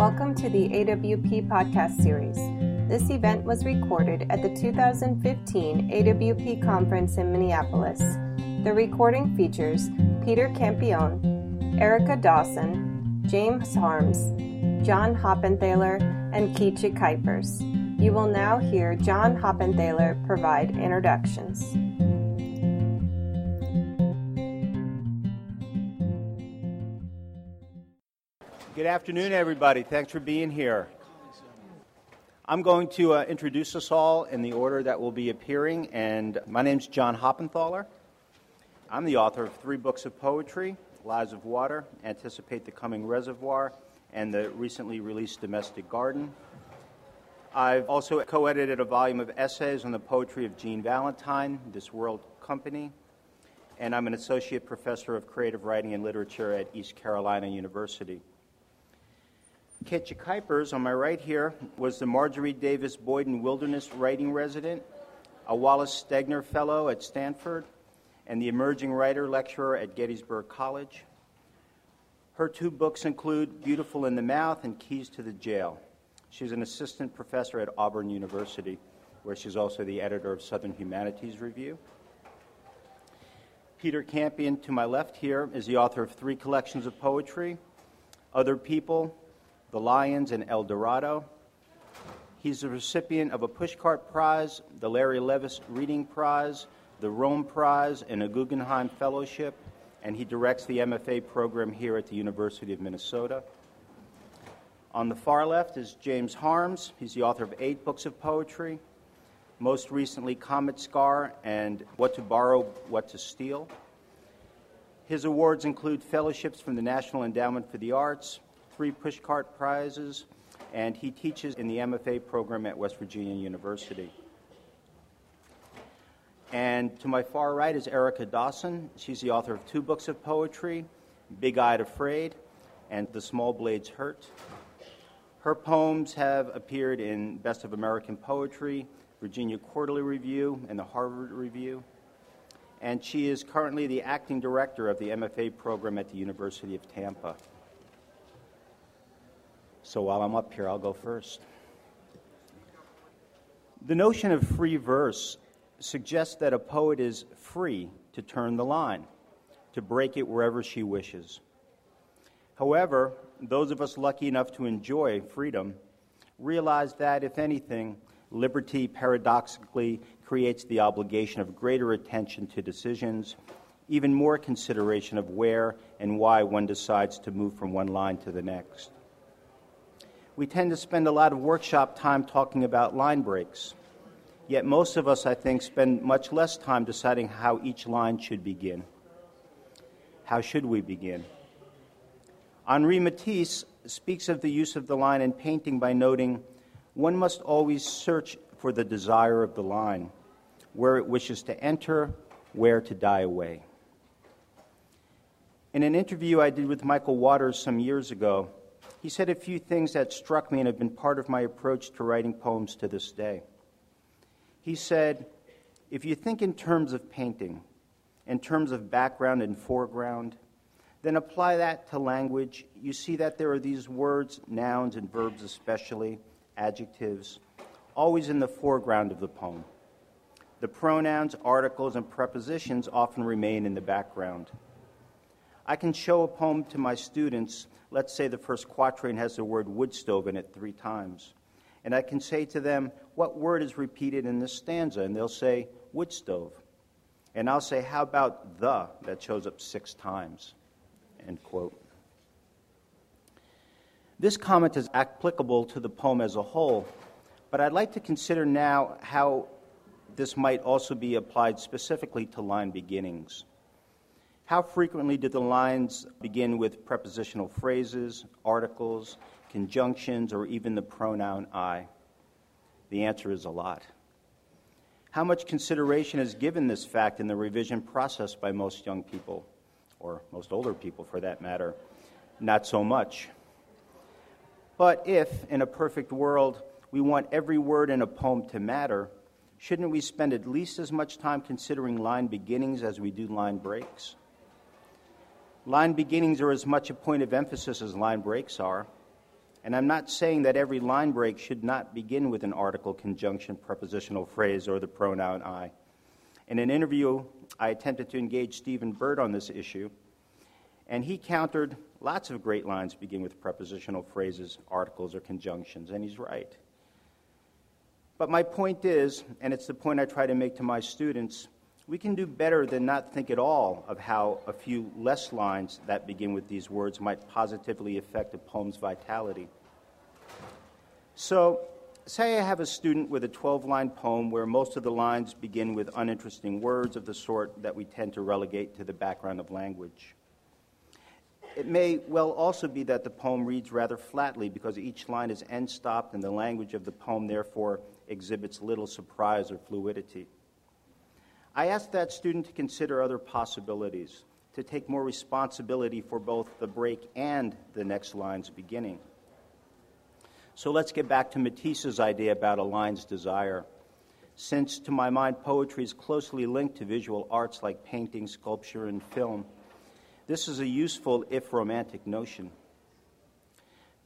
Welcome to the AWP podcast series. This event was recorded at the 2015 AWP conference in Minneapolis. The recording features Peter Campion, Erica Dawson, James Harms, John Hoppenthaler, and Keetje Kuipers. You will now hear John Hoppenthaler provide introductions. Good afternoon, everybody. Thanks for being here. I'm going to uh, introduce us all in the order that will be appearing, and my name's John Hoppenthaler. I'm the author of three books of poetry Lives of Water, Anticipate the Coming Reservoir, and the recently released Domestic Garden. I've also co edited a volume of essays on the poetry of Jean Valentine, This World Company, and I'm an associate professor of creative writing and literature at East Carolina University. Keetje Kuipers, on my right here, was the Margery Davis Boyden Wilderness Writing Resident, a Wallace Stegner Fellow at Stanford, and the emerging writer lecturer at Gettysburg College. Her two books include Beautiful in the Mouth and Keys to the Jail. She's an assistant professor at Auburn University, where she's also the editor of Southern Humanities Review. Peter Campion, to my left here, is the author of three collections of poetry Other People, the Lions, and El Dorado. He's the recipient of a Pushcart Prize, the Larry Levis Reading Prize, the Rome Prize, and a Guggenheim Fellowship, and he directs the MFA program here at the University of Minnesota. On the far left is James Harms. He's the author of eight books of poetry, most recently Comet Scar and What to Borrow, What to Steal. His awards include fellowships from the National Endowment for the Arts, three pushcart prizes, and he teaches in the MFA program at West Virginia University. And to my far right is Erica Dawson. She's the author of two books of poetry Big Eyed Afraid and The Small Blades Hurt. Her poems have appeared in Best of American Poetry, Virginia Quarterly Review, and the Harvard Review. And she is currently the acting director of the MFA program at the University of Tampa. So while I'm up here, I'll go first. The notion of free verse suggests that a poet is free to turn the line, to break it wherever she wishes. However, those of us lucky enough to enjoy freedom realize that, if anything, liberty paradoxically creates the obligation of greater attention to decisions, even more consideration of where and why one decides to move from one line to the next we tend to spend a lot of workshop time talking about line breaks. Yet most of us, I think, spend much less time deciding how each line should begin. How should we begin? Henri Matisse speaks of the use of the line in painting by noting one must always search for the desire of the line, where it wishes to enter, where to die away. In an interview I did with Michael Waters some years ago, he said a few things that struck me and have been part of my approach to writing poems to this day. He said, If you think in terms of painting, in terms of background and foreground, then apply that to language. You see that there are these words, nouns, and verbs, especially, adjectives, always in the foreground of the poem. The pronouns, articles, and prepositions often remain in the background. I can show a poem to my students let's say the first quatrain has the word wood stove in it three times. And I can say to them, What word is repeated in this stanza? And they'll say, Wood stove. And I'll say, How about the that shows up six times? End quote. This comment is applicable to the poem as a whole, but I'd like to consider now how this might also be applied specifically to line beginnings. How frequently do the lines begin with prepositional phrases, articles, conjunctions, or even the pronoun I? The answer is a lot. How much consideration is given this fact in the revision process by most young people, or most older people for that matter? Not so much. But if, in a perfect world, we want every word in a poem to matter, shouldn't we spend at least as much time considering line beginnings as we do line breaks? Line beginnings are as much a point of emphasis as line breaks are. And I'm not saying that every line break should not begin with an article, conjunction, prepositional phrase, or the pronoun I. In an interview, I attempted to engage Stephen Bird on this issue, and he countered lots of great lines begin with prepositional phrases, articles, or conjunctions, and he's right. But my point is, and it's the point I try to make to my students, we can do better than not think at all of how a few less lines that begin with these words might positively affect a poem's vitality. So, say I have a student with a 12 line poem where most of the lines begin with uninteresting words of the sort that we tend to relegate to the background of language. It may well also be that the poem reads rather flatly because each line is end stopped and the language of the poem therefore exhibits little surprise or fluidity. I asked that student to consider other possibilities, to take more responsibility for both the break and the next line's beginning. So let's get back to Matisse's idea about a line's desire. Since, to my mind, poetry is closely linked to visual arts like painting, sculpture, and film, this is a useful, if romantic, notion.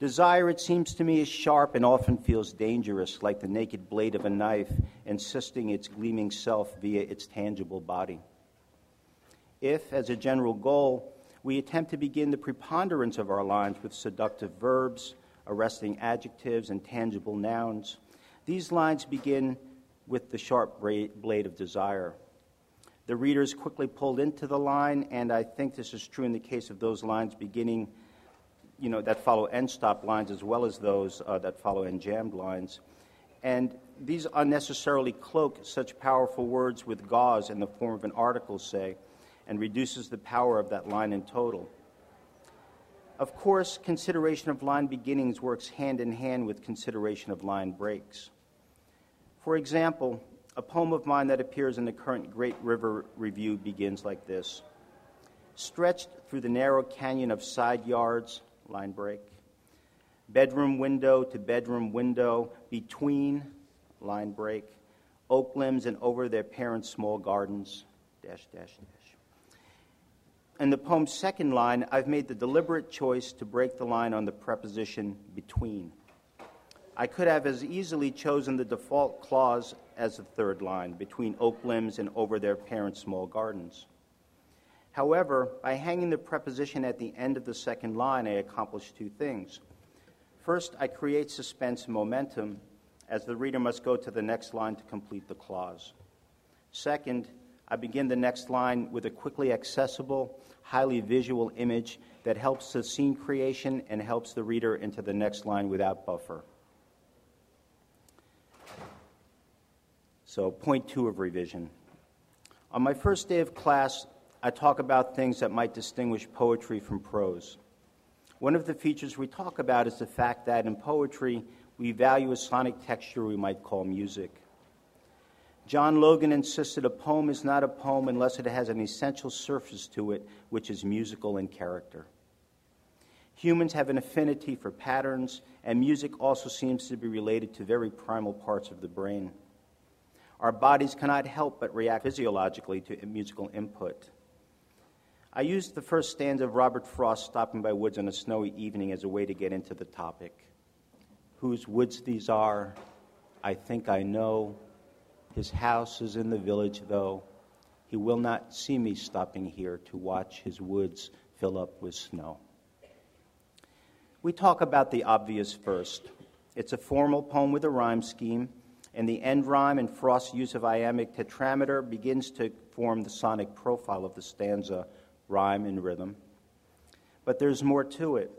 Desire, it seems to me, is sharp and often feels dangerous, like the naked blade of a knife, insisting its gleaming self via its tangible body. If, as a general goal, we attempt to begin the preponderance of our lines with seductive verbs, arresting adjectives, and tangible nouns, these lines begin with the sharp blade of desire. The reader is quickly pulled into the line, and I think this is true in the case of those lines beginning you know, that follow end stop lines as well as those uh, that follow end jammed lines. And these unnecessarily cloak such powerful words with gauze in the form of an article, say, and reduces the power of that line in total. Of course, consideration of line beginnings works hand in hand with consideration of line breaks. For example, a poem of mine that appears in the current Great River Review begins like this Stretched through the narrow canyon of side yards, line break. Bedroom window to bedroom window, between, line break. Oak limbs and over their parents' small gardens, dash, dash, dash. In the poem's second line, I've made the deliberate choice to break the line on the preposition between. I could have as easily chosen the default clause as the third line, between oak limbs and over their parents' small gardens. However, by hanging the preposition at the end of the second line, I accomplish two things. First, I create suspense and momentum, as the reader must go to the next line to complete the clause. Second, I begin the next line with a quickly accessible, highly visual image that helps the scene creation and helps the reader into the next line without buffer. So, point two of revision. On my first day of class, I talk about things that might distinguish poetry from prose. One of the features we talk about is the fact that in poetry, we value a sonic texture we might call music. John Logan insisted a poem is not a poem unless it has an essential surface to it, which is musical in character. Humans have an affinity for patterns, and music also seems to be related to very primal parts of the brain. Our bodies cannot help but react physiologically to musical input. I used the first stanza of Robert Frost stopping by woods on a snowy evening as a way to get into the topic. Whose woods these are, I think I know. His house is in the village, though. He will not see me stopping here to watch his woods fill up with snow. We talk about the obvious first. It's a formal poem with a rhyme scheme, and the end rhyme and Frost's use of iambic tetrameter begins to form the sonic profile of the stanza rhyme, and rhythm. But there's more to it.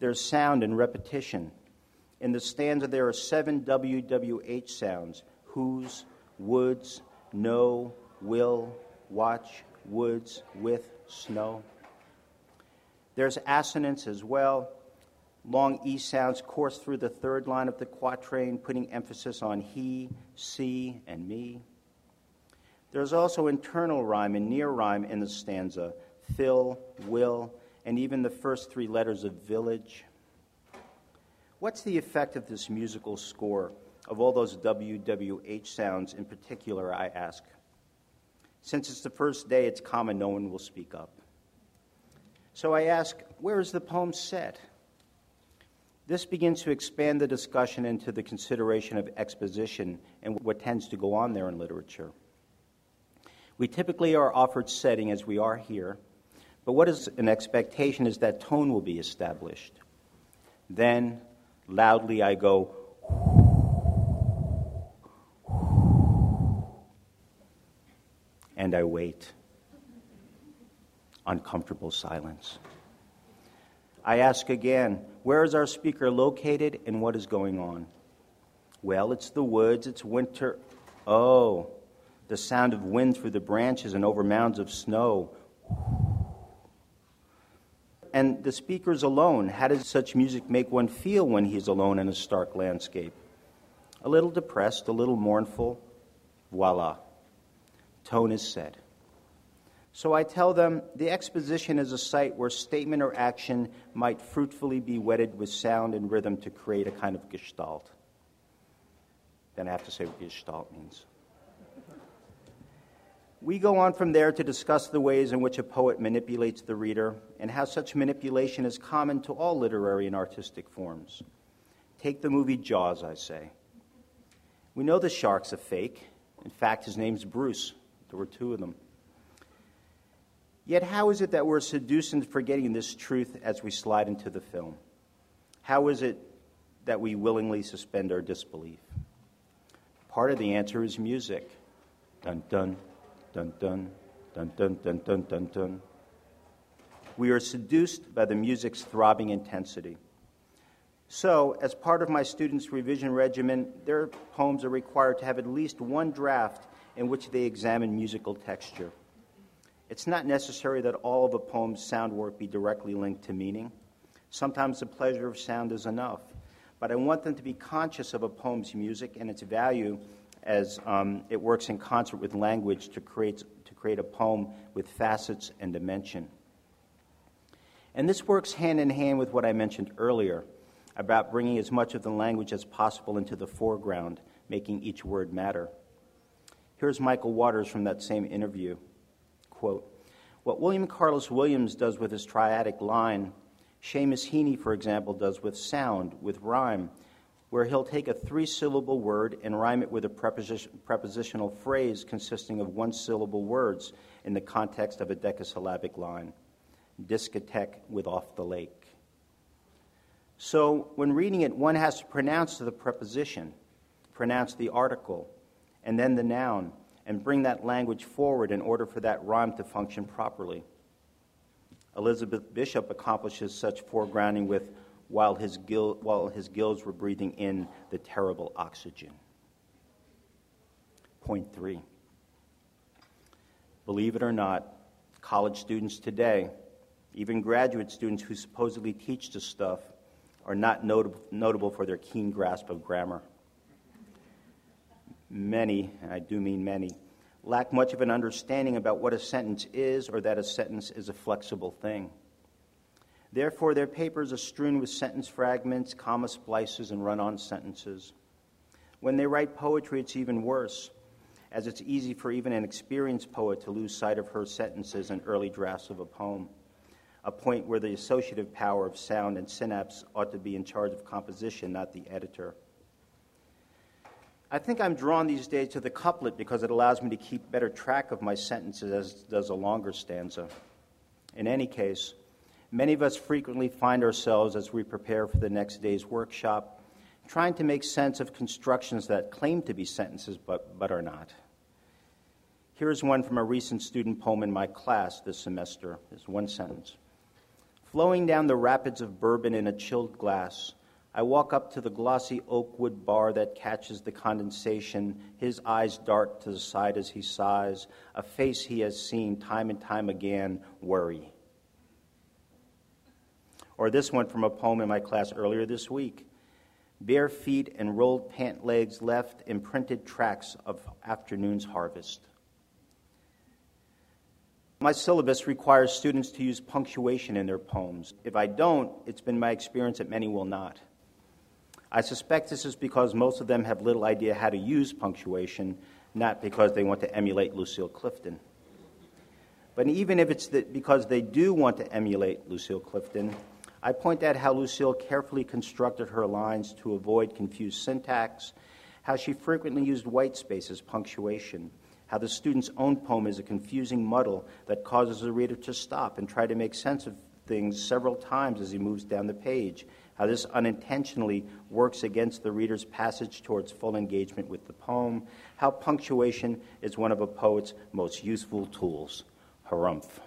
There's sound and repetition. In the stanza, there are seven WWH sounds whose, woods, no, will, watch, woods, with, snow. There's assonance as well. Long E sounds course through the third line of the quatrain, putting emphasis on he, see, and me. There's also internal rhyme and near rhyme in the stanza, fill, will, and even the first three letters of village. What's the effect of this musical score, of all those WWH sounds in particular, I ask? Since it's the first day, it's common no one will speak up. So I ask, where is the poem set? This begins to expand the discussion into the consideration of exposition and what tends to go on there in literature. We typically are offered setting as we are here, but what is an expectation is that tone will be established. Then, loudly, I go, and I wait. Uncomfortable silence. I ask again, where is our speaker located and what is going on? Well, it's the woods, it's winter. Oh, the sound of wind through the branches and over mounds of snow. And the speaker's alone. How does such music make one feel when he's alone in a stark landscape? A little depressed, a little mournful. Voila. Tone is set. So I tell them the exposition is a site where statement or action might fruitfully be wedded with sound and rhythm to create a kind of gestalt. Then I have to say what gestalt means. We go on from there to discuss the ways in which a poet manipulates the reader and how such manipulation is common to all literary and artistic forms. Take the movie Jaws, I say. We know the shark's a fake. In fact, his name's Bruce. There were two of them. Yet, how is it that we're seduced into forgetting this truth as we slide into the film? How is it that we willingly suspend our disbelief? Part of the answer is music. Dun dun, dun dun, dun dun dun dun dun dun. We are seduced by the music's throbbing intensity. So, as part of my students' revision regimen, their poems are required to have at least one draft in which they examine musical texture. It's not necessary that all of a poem's sound work be directly linked to meaning. Sometimes the pleasure of sound is enough. But I want them to be conscious of a poem's music and its value as um, it works in concert with language to create, to create a poem with facets and dimension. And this works hand in hand with what I mentioned earlier about bringing as much of the language as possible into the foreground, making each word matter. Here's Michael Waters from that same interview. Quote, what William Carlos Williams does with his triadic line, Seamus Heaney, for example, does with sound, with rhyme, where he'll take a three syllable word and rhyme it with a preposition, prepositional phrase consisting of one syllable words in the context of a decasyllabic line. Discotheque with off the lake. So, when reading it, one has to pronounce the preposition, pronounce the article, and then the noun, and bring that language forward in order for that rhyme to function properly. Elizabeth Bishop accomplishes such foregrounding with while his, gil- while his gills were breathing in the terrible oxygen. Point three. Believe it or not, college students today, even graduate students who supposedly teach this stuff, are not not- notable for their keen grasp of grammar many, and I do mean many, lack much of an understanding about what a sentence is or that a sentence is a flexible thing. Therefore, their papers are strewn with sentence fragments, comma splices, and run on sentences. When they write poetry, it's even worse, as it's easy for even an experienced poet to lose sight of her sentences in early drafts of a poem, a point where the associative power of sound and synapse ought to be in charge of composition, not the editor. I think I'm drawn these days to the couplet because it allows me to keep better track of my sentences as does a longer stanza. In any case, many of us frequently find ourselves as we prepare for the next day's workshop trying to make sense of constructions that claim to be sentences but, but are not. Here's one from a recent student poem in my class this semester. It's one sentence. Flowing down the rapids of bourbon in a chilled glass, I walk up to the glossy oak wood bar that catches the condensation. His eyes dart to the side as he sighs, a face he has seen time and time again worry. Or this one from a poem in my class earlier this week. Bare feet and rolled pant legs left imprinted tracks of afternoon's harvest. My syllabus requires students to use punctuation in their poems. If I don't, it's been my experience that many will not. I suspect this is because most of them have little idea how to use punctuation, not because they want to emulate Lucille Clifton. But even if it's because they do want to emulate Lucille Clifton, I point out how Lucille carefully constructed her lines to avoid confused syntax, how she frequently used white space as punctuation, how the student's own poem is a confusing muddle that causes the reader to stop and try to make sense of things several times as he moves down the page, how this unintentionally works against the reader's passage towards full engagement with the poem, how punctuation is one of a poet's most useful tools. Harumph.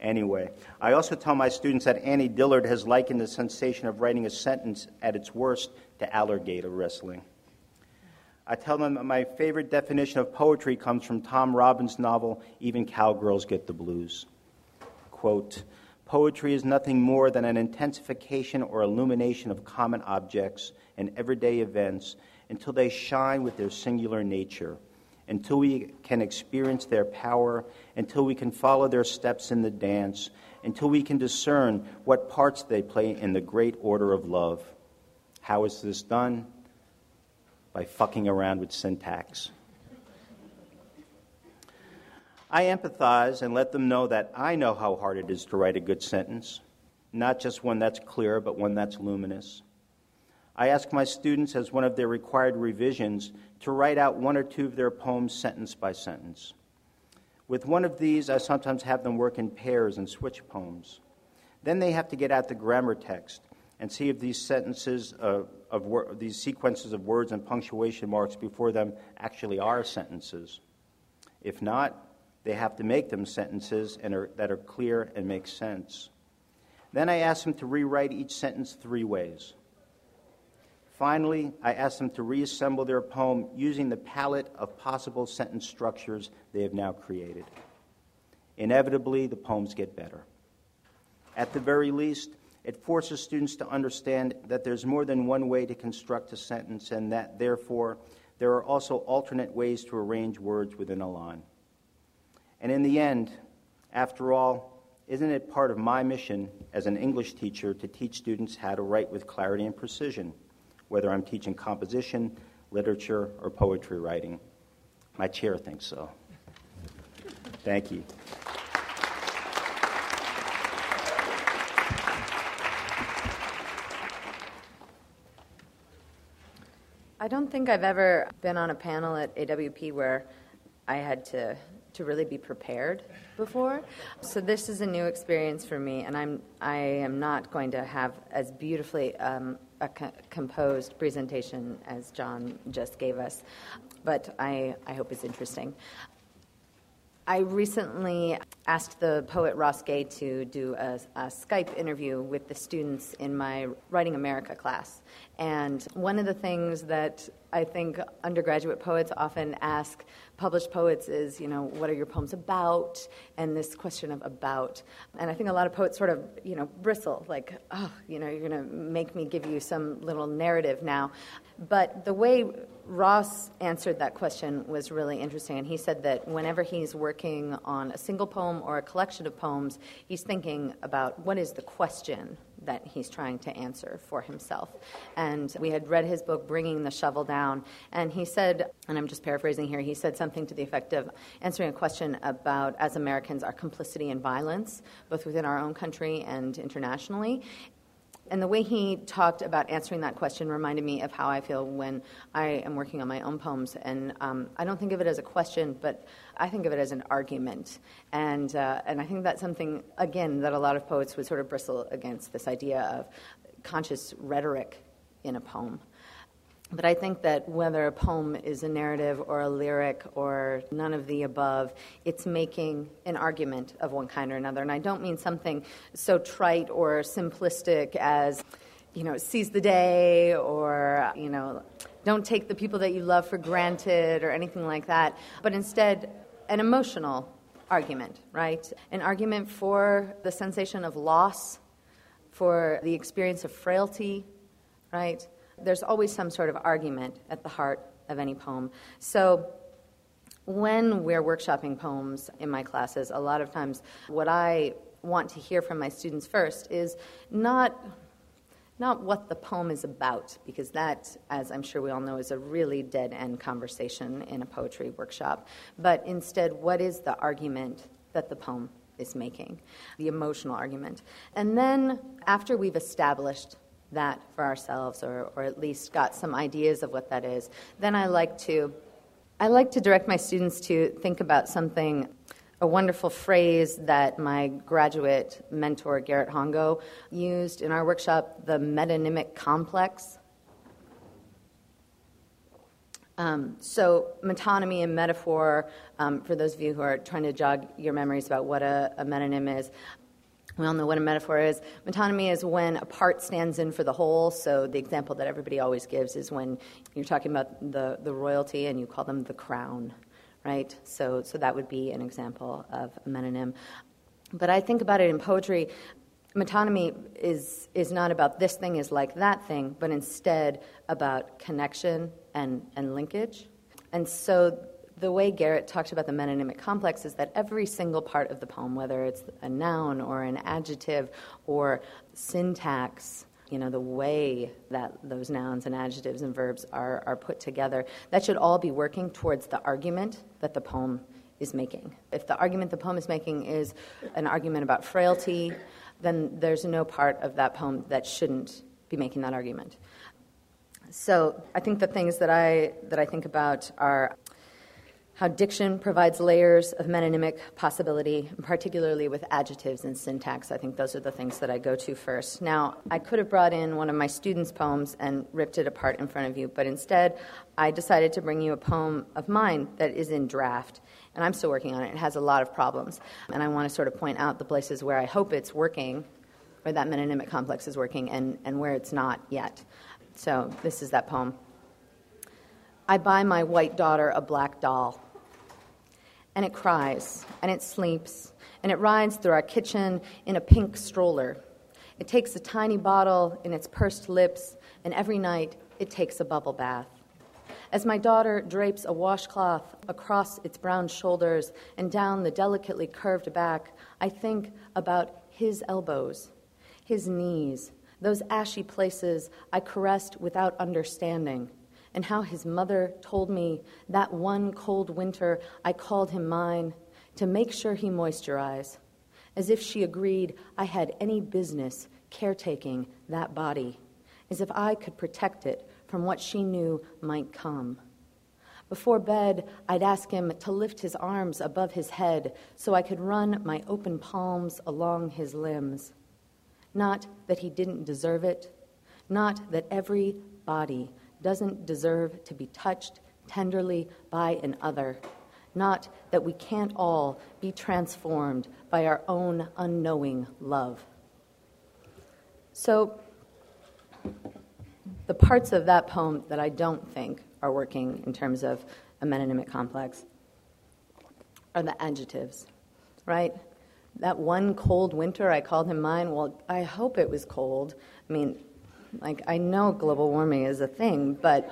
Anyway, I also tell my students that Annie Dillard has likened the sensation of writing a sentence at its worst to alligator wrestling. I tell them that my favorite definition of poetry comes from Tom Robbins' novel, Even Cowgirls Get the Blues. Quote, Poetry is nothing more than an intensification or illumination of common objects and everyday events until they shine with their singular nature until we can experience their power, until we can follow their steps in the dance, until we can discern what parts they play in the great order of love. How is this done? By fucking around with syntax. I empathize and let them know that I know how hard it is to write a good sentence, not just one that's clear, but one that's luminous. I ask my students, as one of their required revisions, to write out one or two of their poems sentence by sentence. With one of these, I sometimes have them work in pairs and switch poems. Then they have to get out the grammar text and see if these sentences uh, of wor- these sequences of words and punctuation marks before them actually are sentences. If not, they have to make them sentences and are, that are clear and make sense. Then I ask them to rewrite each sentence three ways. Finally, I asked them to reassemble their poem using the palette of possible sentence structures they have now created. Inevitably, the poems get better. At the very least, it forces students to understand that there's more than one way to construct a sentence and that, therefore, there are also alternate ways to arrange words within a line. And in the end, after all, isn't it part of my mission as an English teacher to teach students how to write with clarity and precision? Whether I'm teaching composition, literature, or poetry writing. My chair thinks so. Thank you. I don't think I've ever been on a panel at AWP where I had to to really be prepared before. So this is a new experience for me, and I'm I am not going to have as beautifully um, a co- composed presentation as John just gave us, but I I hope it's interesting. I recently asked the poet Ross Gay to do a, a, Skype interview with the students in my Writing America class. And one of the things that I think undergraduate poets often ask published poets is, you know, what are your poems about? And this question of about. And I think a lot of poets sort of, you know, bristle, like, oh, you know, you're going to make me give you some little narrative now. But the way Ross answered that question was really interesting. And he said that whenever he's working on a single poem or a collection of poems, he's thinking about what is the question that he's trying to answer for himself. And we had read his book, Bringing the Shovel Down, and he said, and I'm just paraphrasing here, he said something to the effect of answering a question about, as Americans, our complicity in violence, both within our own country and internationally. And the way he talked about answering that question reminded me of how I feel when I am working on my own poems. And um, I don't think of it as a question, but I think of it as an argument. And, uh, and I think that's something, again, that a lot of poets would sort of bristle against this idea of conscious rhetoric in a poem. But I think that whether a poem is a narrative or a lyric or none of the above, it's making an argument of one kind or another. And I don't mean something so trite or simplistic as, you know, seize the day or, you know, don't take the people that you love for granted or anything like that, but instead an emotional argument, right? An argument for the sensation of loss, for the experience of frailty, right? There's always some sort of argument at the heart of any poem. So when we're workshopping poems in my classes, a lot of times what I want to hear from my students first is not not what the poem is about, because that, as I'm sure we all know, is a really dead end conversation in a poetry workshop, but instead, what is the argument that the poem is making, the emotional argument. And then, after we've established that for ourselves, or, or at least got some ideas of what that is, then I like to I like to direct my students to think about something a wonderful phrase that my graduate mentor, Garrett Hongo, used in our workshop the metonymic complex. Um, so, metonymy and metaphor, um, for those of you who are trying to jog your memories about what a, a metonym is, we all know what a metaphor is. Metonymy is when a part stands in for the whole. So, the example that everybody always gives is when you're talking about the, the royalty and you call them the crown, right? So, so that would be an example of a metonym. But I think about it in poetry. Metonymy is, is not about this thing is like that thing, but instead about connection and, and linkage. And so the way Garrett talked about the metonymic complex is that every single part of the poem, whether it's a noun or an adjective or syntax, you know, the way that those nouns and adjectives and verbs are, are put together, that should all be working towards the argument that the poem is making. If the argument the poem is making is an argument about frailty, then there's no part of that poem that shouldn't be making that argument. So I think the things that I that I think about are how diction provides layers of metonymic possibility, particularly with adjectives and syntax. I think those are the things that I go to first. Now, I could have brought in one of my students' poems and ripped it apart in front of you, but instead, I decided to bring you a poem of mine that is in draft. And I'm still working on it. It has a lot of problems. And I want to sort of point out the places where I hope it's working, where that metonymic complex is working, and, and where it's not yet. So, this is that poem. I buy my white daughter a black doll and it cries, and it sleeps, and it rides through our kitchen in a pink stroller. It takes a tiny bottle in its pursed lips, and every night it takes a bubble bath. As my daughter drapes a washcloth across its brown shoulders and down the delicately curved back, I think about his elbows, his knees, those ashy places I caressed without understanding and how his mother told me that one cold winter I called him mine to make sure he moisturized, as if she agreed I had any business caretaking that body, as if I could protect it from what she knew might come. Before bed, I'd ask him to lift his arms above his head so I could run my open palms along his limbs. Not that he didn't deserve it, not that every body doesn't deserve to be touched tenderly by an other. Not that we can't all be transformed by our own unknowing love. So, the parts of that poem that I don't think are working in terms of a metonymic complex are the adjectives, right? That one cold winter I called him mine, well, I hope it was cold. I mean, like, I know global warming is a thing, but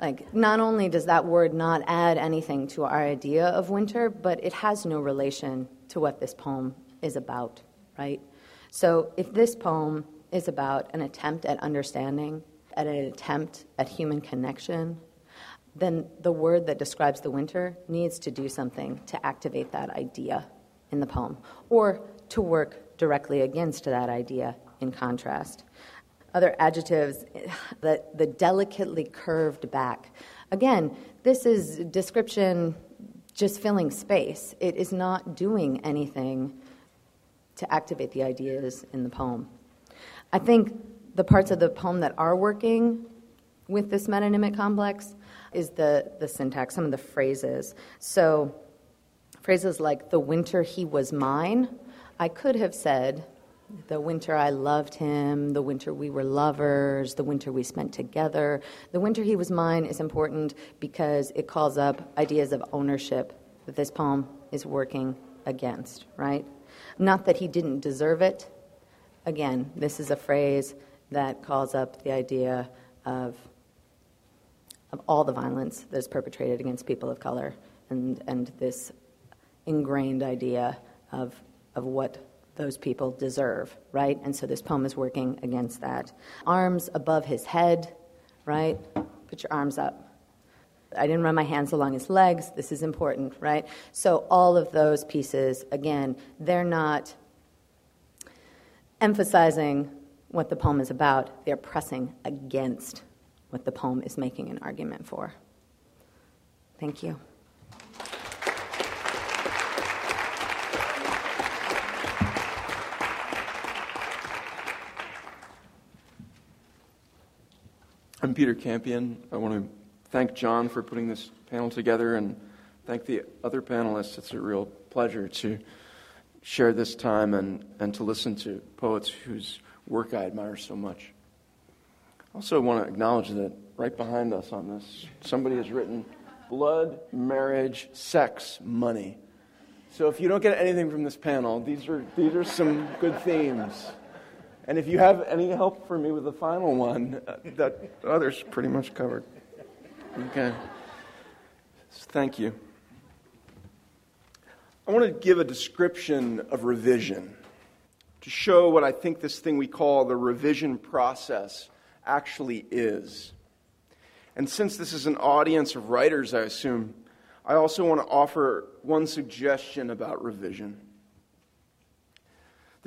like, not only does that word not add anything to our idea of winter, but it has no relation to what this poem is about, right? So, if this poem is about an attempt at understanding, at an attempt at human connection, then the word that describes the winter needs to do something to activate that idea in the poem, or to work directly against that idea in contrast. Other adjectives, the, the delicately curved back. Again, this is description just filling space. It is not doing anything to activate the ideas in the poem. I think the parts of the poem that are working with this metonymic complex is the, the syntax, some of the phrases. So, phrases like, the winter he was mine, I could have said, the winter I loved him, the winter we were lovers, the winter we spent together. The winter he was mine is important because it calls up ideas of ownership that this poem is working against, right? Not that he didn't deserve it. Again, this is a phrase that calls up the idea of, of all the violence that is perpetrated against people of color and, and this ingrained idea of, of what those people deserve, right? And so this poem is working against that. Arms above his head, right? Put your arms up. I didn't run my hands along his legs. This is important, right? So, all of those pieces, again, they're not emphasizing what the poem is about, they're pressing against what the poem is making an argument for. Thank you. I'm Peter Campion. I want to thank John for putting this panel together and thank the other panelists. It's a real pleasure to share this time and, and to listen to poets whose work I admire so much. I also want to acknowledge that right behind us on this, somebody has written blood, marriage, sex, money. So if you don't get anything from this panel, these are, these are some good themes. And if you have any help for me with the final one, uh, that others pretty much covered. Okay. Thank you. I want to give a description of revision to show what I think this thing we call the revision process actually is. And since this is an audience of writers, I assume, I also want to offer one suggestion about revision.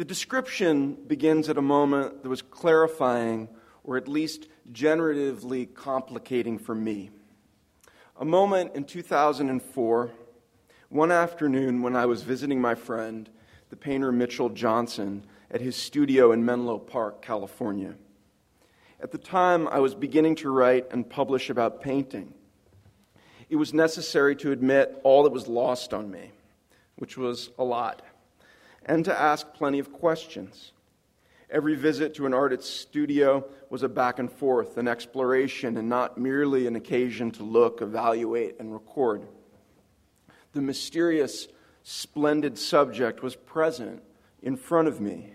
The description begins at a moment that was clarifying, or at least generatively complicating for me. A moment in 2004, one afternoon when I was visiting my friend, the painter Mitchell Johnson, at his studio in Menlo Park, California. At the time, I was beginning to write and publish about painting. It was necessary to admit all that was lost on me, which was a lot and to ask plenty of questions. Every visit to an artist's studio was a back and forth, an exploration, and not merely an occasion to look, evaluate, and record. The mysterious, splendid subject was present in front of me.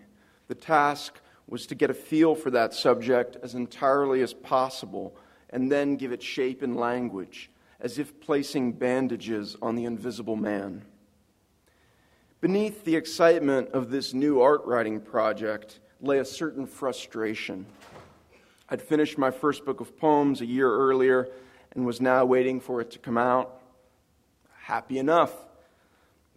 The task was to get a feel for that subject as entirely as possible and then give it shape and language, as if placing bandages on the invisible man. Beneath the excitement of this new art writing project lay a certain frustration. I'd finished my first book of poems a year earlier and was now waiting for it to come out. Happy enough,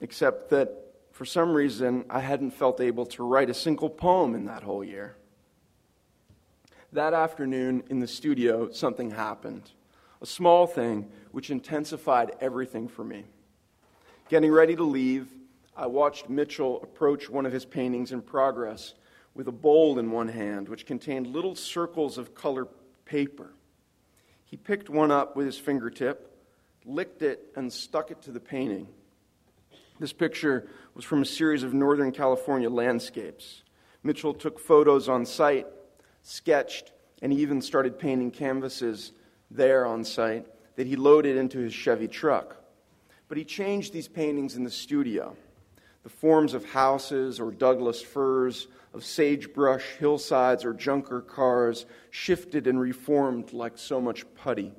except that for some reason I hadn't felt able to write a single poem in that whole year. That afternoon in the studio, something happened. A small thing which intensified everything for me. Getting ready to leave, I watched Mitchell approach one of his paintings in progress with a bowl in one hand, which contained little circles of colored paper. He picked one up with his fingertip, licked it, and stuck it to the painting. This picture was from a series of Northern California landscapes. Mitchell took photos on site, sketched, and even started painting canvases there on site that he loaded into his Chevy truck. But he changed these paintings in the studio the forms of houses or Douglas firs, of sagebrush hillsides or junker cars shifted and reformed like so much putty.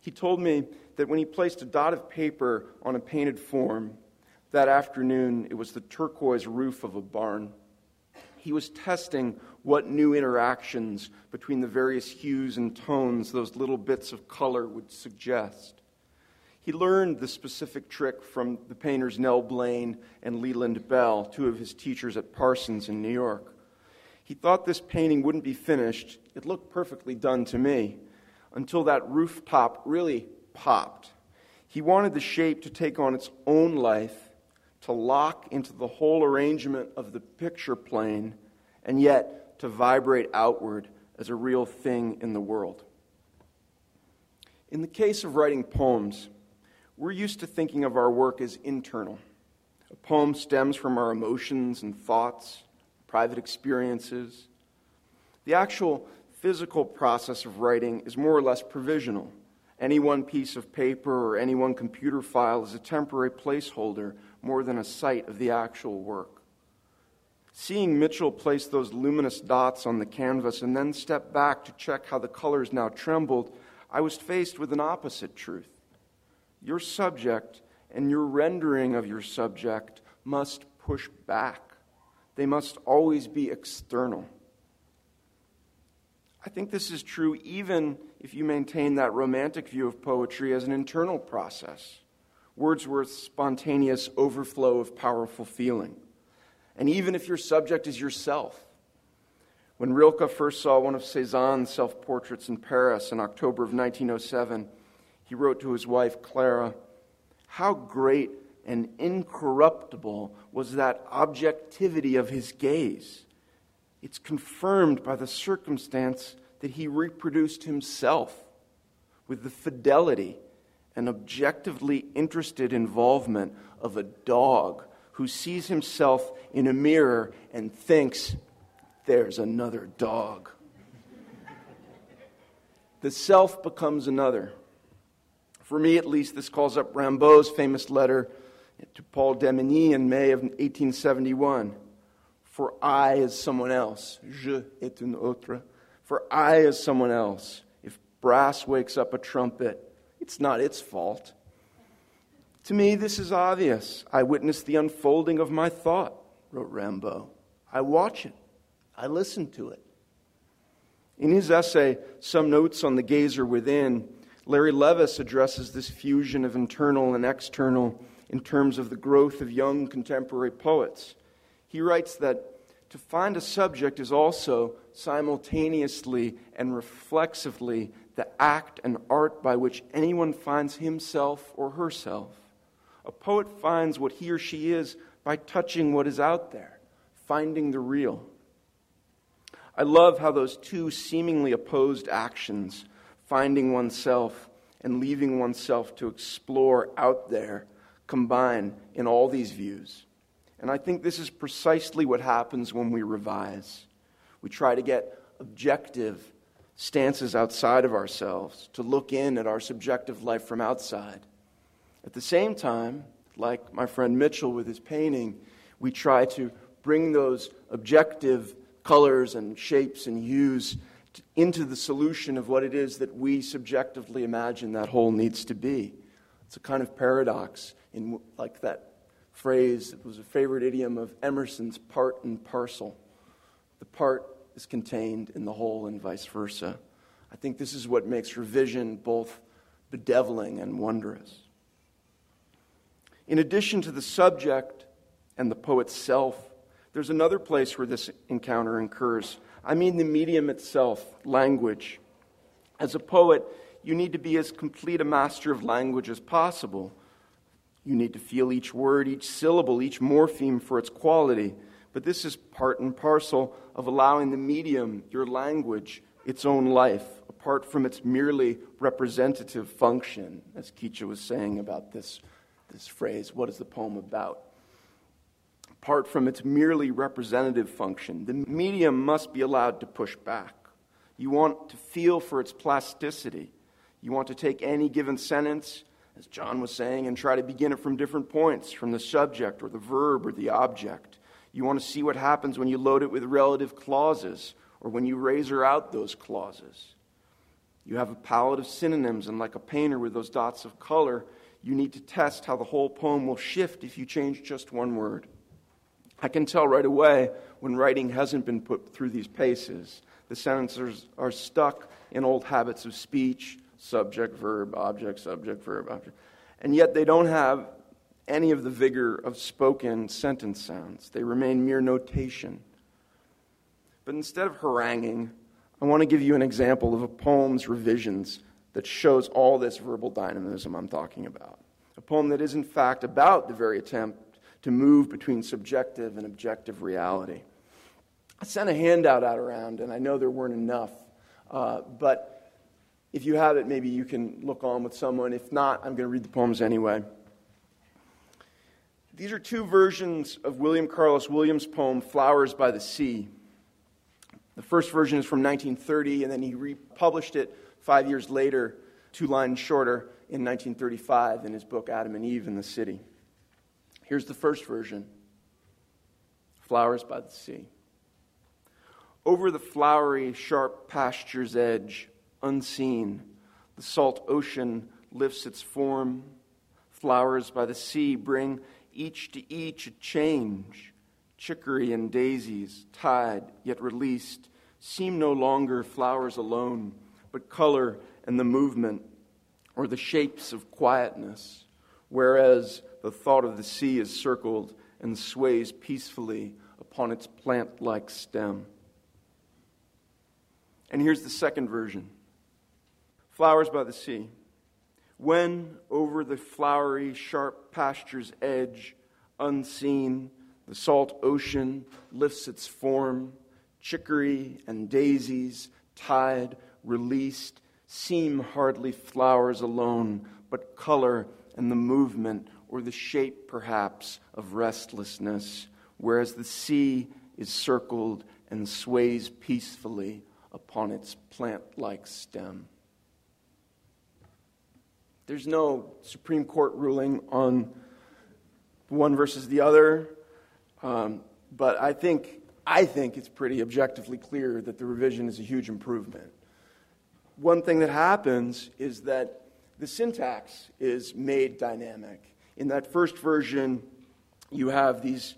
He told me that when he placed a dot of paper on a painted form, that afternoon it was the turquoise roof of a barn. He was testing what new interactions between the various hues and tones those little bits of color would suggest. He learned the specific trick from the painters Nell Blaine and Leland Bell, two of his teachers at Parsons in New York. He thought this painting wouldn't be finished. It looked perfectly done to me until that rooftop really popped. He wanted the shape to take on its own life, to lock into the whole arrangement of the picture plane, and yet to vibrate outward as a real thing in the world. In the case of writing poems, we're used to thinking of our work as internal. A poem stems from our emotions and thoughts, private experiences. The actual physical process of writing is more or less provisional. Any one piece of paper or any one computer file is a temporary placeholder more than a site of the actual work. Seeing Mitchell place those luminous dots on the canvas and then step back to check how the colors now trembled, I was faced with an opposite truth your subject and your rendering of your subject must push back. They must always be external. I think this is true even if you maintain that romantic view of poetry as an internal process, Wordsworth's spontaneous overflow of powerful feeling. And even if your subject is yourself. When Rilke first saw one of Cézanne's self portraits in Paris in October of 1907, he wrote to his wife, Clara, How great and incorruptible was that objectivity of his gaze! It's confirmed by the circumstance that he reproduced himself with the fidelity and objectively interested involvement of a dog who sees himself in a mirror and thinks, there's another dog. the self becomes another. For me, at least, this calls up Rimbaud's famous letter to Paul Demeny in May of 1871. For I is someone else. Je est un autre. For I is someone else. If brass wakes up a trumpet, it's not its fault. To me, this is obvious. I witness the unfolding of my thought, wrote Rimbaud. I watch it. I listen to it. In his essay, Some Notes on the Gazer Within, Larry Levis addresses this fusion of internal and external in terms of the growth of young contemporary poets. He writes that to find a subject is also simultaneously and reflexively the act and art by which anyone finds himself or herself. A poet finds what he or she is by touching what is out there, finding the real. I love how those two seemingly opposed actions, finding oneself and leaving oneself to explore out there, combine in all these views. And I think this is precisely what happens when we revise. We try to get objective stances outside of ourselves, to look in at our subjective life from outside. At the same time, like my friend Mitchell with his painting, we try to bring those objective colors and shapes and hues into the solution of what it is that we subjectively imagine that whole needs to be. It's a kind of paradox in like that phrase that was a favorite idiom of Emerson's part and parcel. The part is contained in the whole and vice versa. I think this is what makes revision both bedeviling and wondrous. In addition to the subject and the poet's self, there's another place where this encounter occurs. I mean the medium itself, language. As a poet, you need to be as complete a master of language as possible. You need to feel each word, each syllable, each morpheme for its quality. But this is part and parcel of allowing the medium, your language, its own life, apart from its merely representative function, as Keetje was saying about this, this phrase, what is the poem about? Apart from its merely representative function, the medium must be allowed to push back. You want to feel for its plasticity. You want to take any given sentence, as John was saying, and try to begin it from different points, from the subject or the verb or the object. You want to see what happens when you load it with relative clauses or when you razor out those clauses. You have a palette of synonyms, and like a painter with those dots of color, you need to test how the whole poem will shift if you change just one word. I can tell right away when writing hasn't been put through these paces. The sentences are stuck in old habits of speech subject, verb, object, subject, verb, object. And yet they don't have any of the vigor of spoken sentence sounds. They remain mere notation. But instead of haranguing, I want to give you an example of a poem's revisions that shows all this verbal dynamism I'm talking about. A poem that is, in fact, about the very attempt to move between subjective and objective reality. I sent a handout out around, and I know there weren't enough, uh, but if you have it, maybe you can look on with someone. If not, I'm going to read the poems anyway. These are two versions of William Carlos Williams' poem, Flowers by the Sea. The first version is from 1930, and then he republished it five years later, two lines shorter, in 1935 in his book Adam and Eve in the City. Here's the first version Flowers by the Sea. Over the flowery, sharp pasture's edge, unseen, the salt ocean lifts its form. Flowers by the sea bring each to each a change. Chicory and daisies, tied yet released, seem no longer flowers alone, but color and the movement or the shapes of quietness, whereas the thought of the sea is circled and sways peacefully upon its plant like stem. And here's the second version Flowers by the sea. When over the flowery, sharp pasture's edge, unseen, the salt ocean lifts its form, chicory and daisies, tied, released, seem hardly flowers alone, but color and the movement, or the shape, perhaps, of restlessness, whereas the sea is circled and sways peacefully upon its plant like stem. There's no Supreme Court ruling on one versus the other, um, but I think, I think it's pretty objectively clear that the revision is a huge improvement. One thing that happens is that the syntax is made dynamic. In that first version, you have these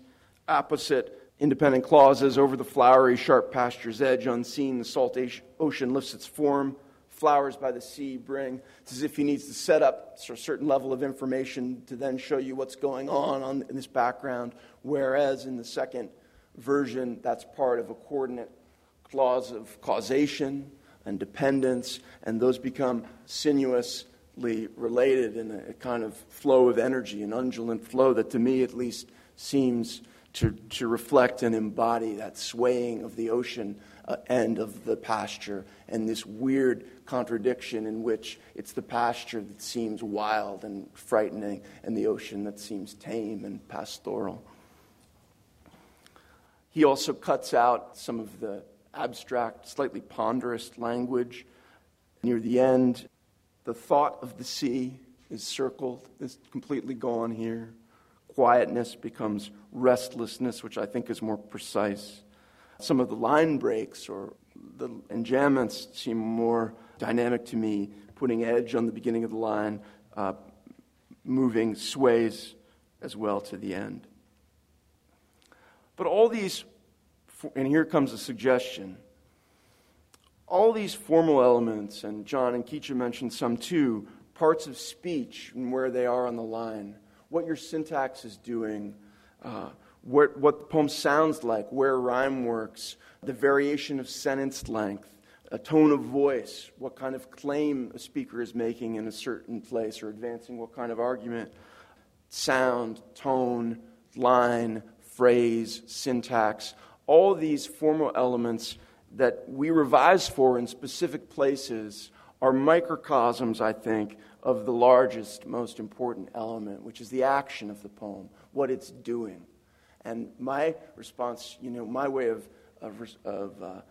opposite independent clauses over the flowery, sharp pasture's edge, unseen, the salt ocean lifts its form, flowers by the sea bring. It's as if he needs to set up a certain level of information to then show you what's going on, on in this background, whereas in the second version, that's part of a coordinate clause of causation and dependence, and those become sinuously related in a kind of flow of energy, an undulant flow that to me at least seems to, to reflect and embody that swaying of the ocean uh, end of the pasture and this weird contradiction in which it's the pasture that seems wild and frightening and the ocean that seems tame and pastoral. He also cuts out some of the abstract, slightly ponderous language. Near the end, the thought of the sea is circled, is completely gone here. Quietness becomes restlessness, which I think is more precise. Some of the line breaks or the enjambments seem more dynamic to me, putting edge on the beginning of the line, uh, moving sways as well to the end. But all these, and here comes a suggestion. All these formal elements, and John and Keetje mentioned some too, parts of speech and where they are on the line, what your syntax is doing, uh, what, what the poem sounds like, where rhyme works, the variation of sentence length, a tone of voice, what kind of claim a speaker is making in a certain place or advancing what kind of argument, sound, tone, line, phrase, syntax, all these formal elements that we revise for in specific places are microcosms, I think, of the largest, most important element, which is the action of the poem, what it's doing. And my response, you know, my way of, of, of uh,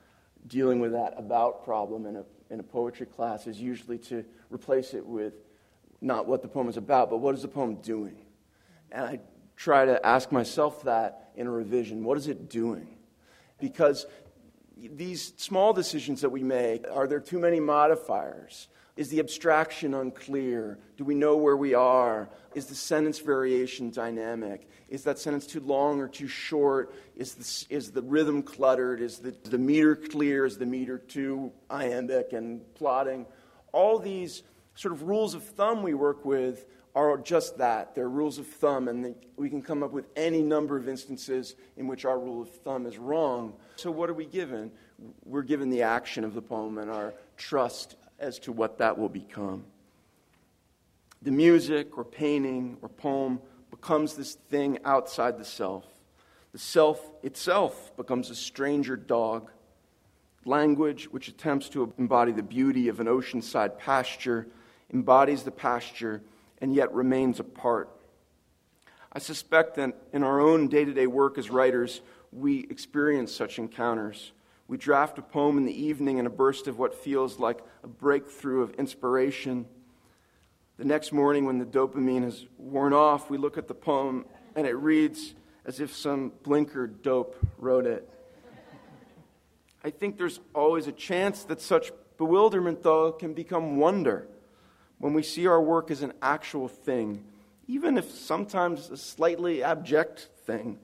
dealing with that about problem in a, in a poetry class is usually to replace it with not what the poem is about, but what is the poem doing? And I try to ask myself that in a revision what is it doing? Because these small decisions that we make are there too many modifiers? Is the abstraction unclear? Do we know where we are? Is the sentence variation dynamic? Is that sentence too long or too short? Is the, is the rhythm cluttered? Is the, the meter clear? Is the meter too iambic and plotting? All these sort of rules of thumb we work with are just that. They're rules of thumb, and we can come up with any number of instances in which our rule of thumb is wrong. So, what are we given? We're given the action of the poem and our trust as to what that will become. The music or painting or poem becomes this thing outside the self. The self itself becomes a stranger dog. Language, which attempts to embody the beauty of an oceanside pasture, embodies the pasture and yet remains apart. I suspect that in our own day to day work as writers, we experience such encounters. We draft a poem in the evening in a burst of what feels like a breakthrough of inspiration. The next morning, when the dopamine has worn off, we look at the poem and it reads as if some blinker dope wrote it. I think there's always a chance that such bewilderment, though, can become wonder when we see our work as an actual thing, even if sometimes a slightly abject thing.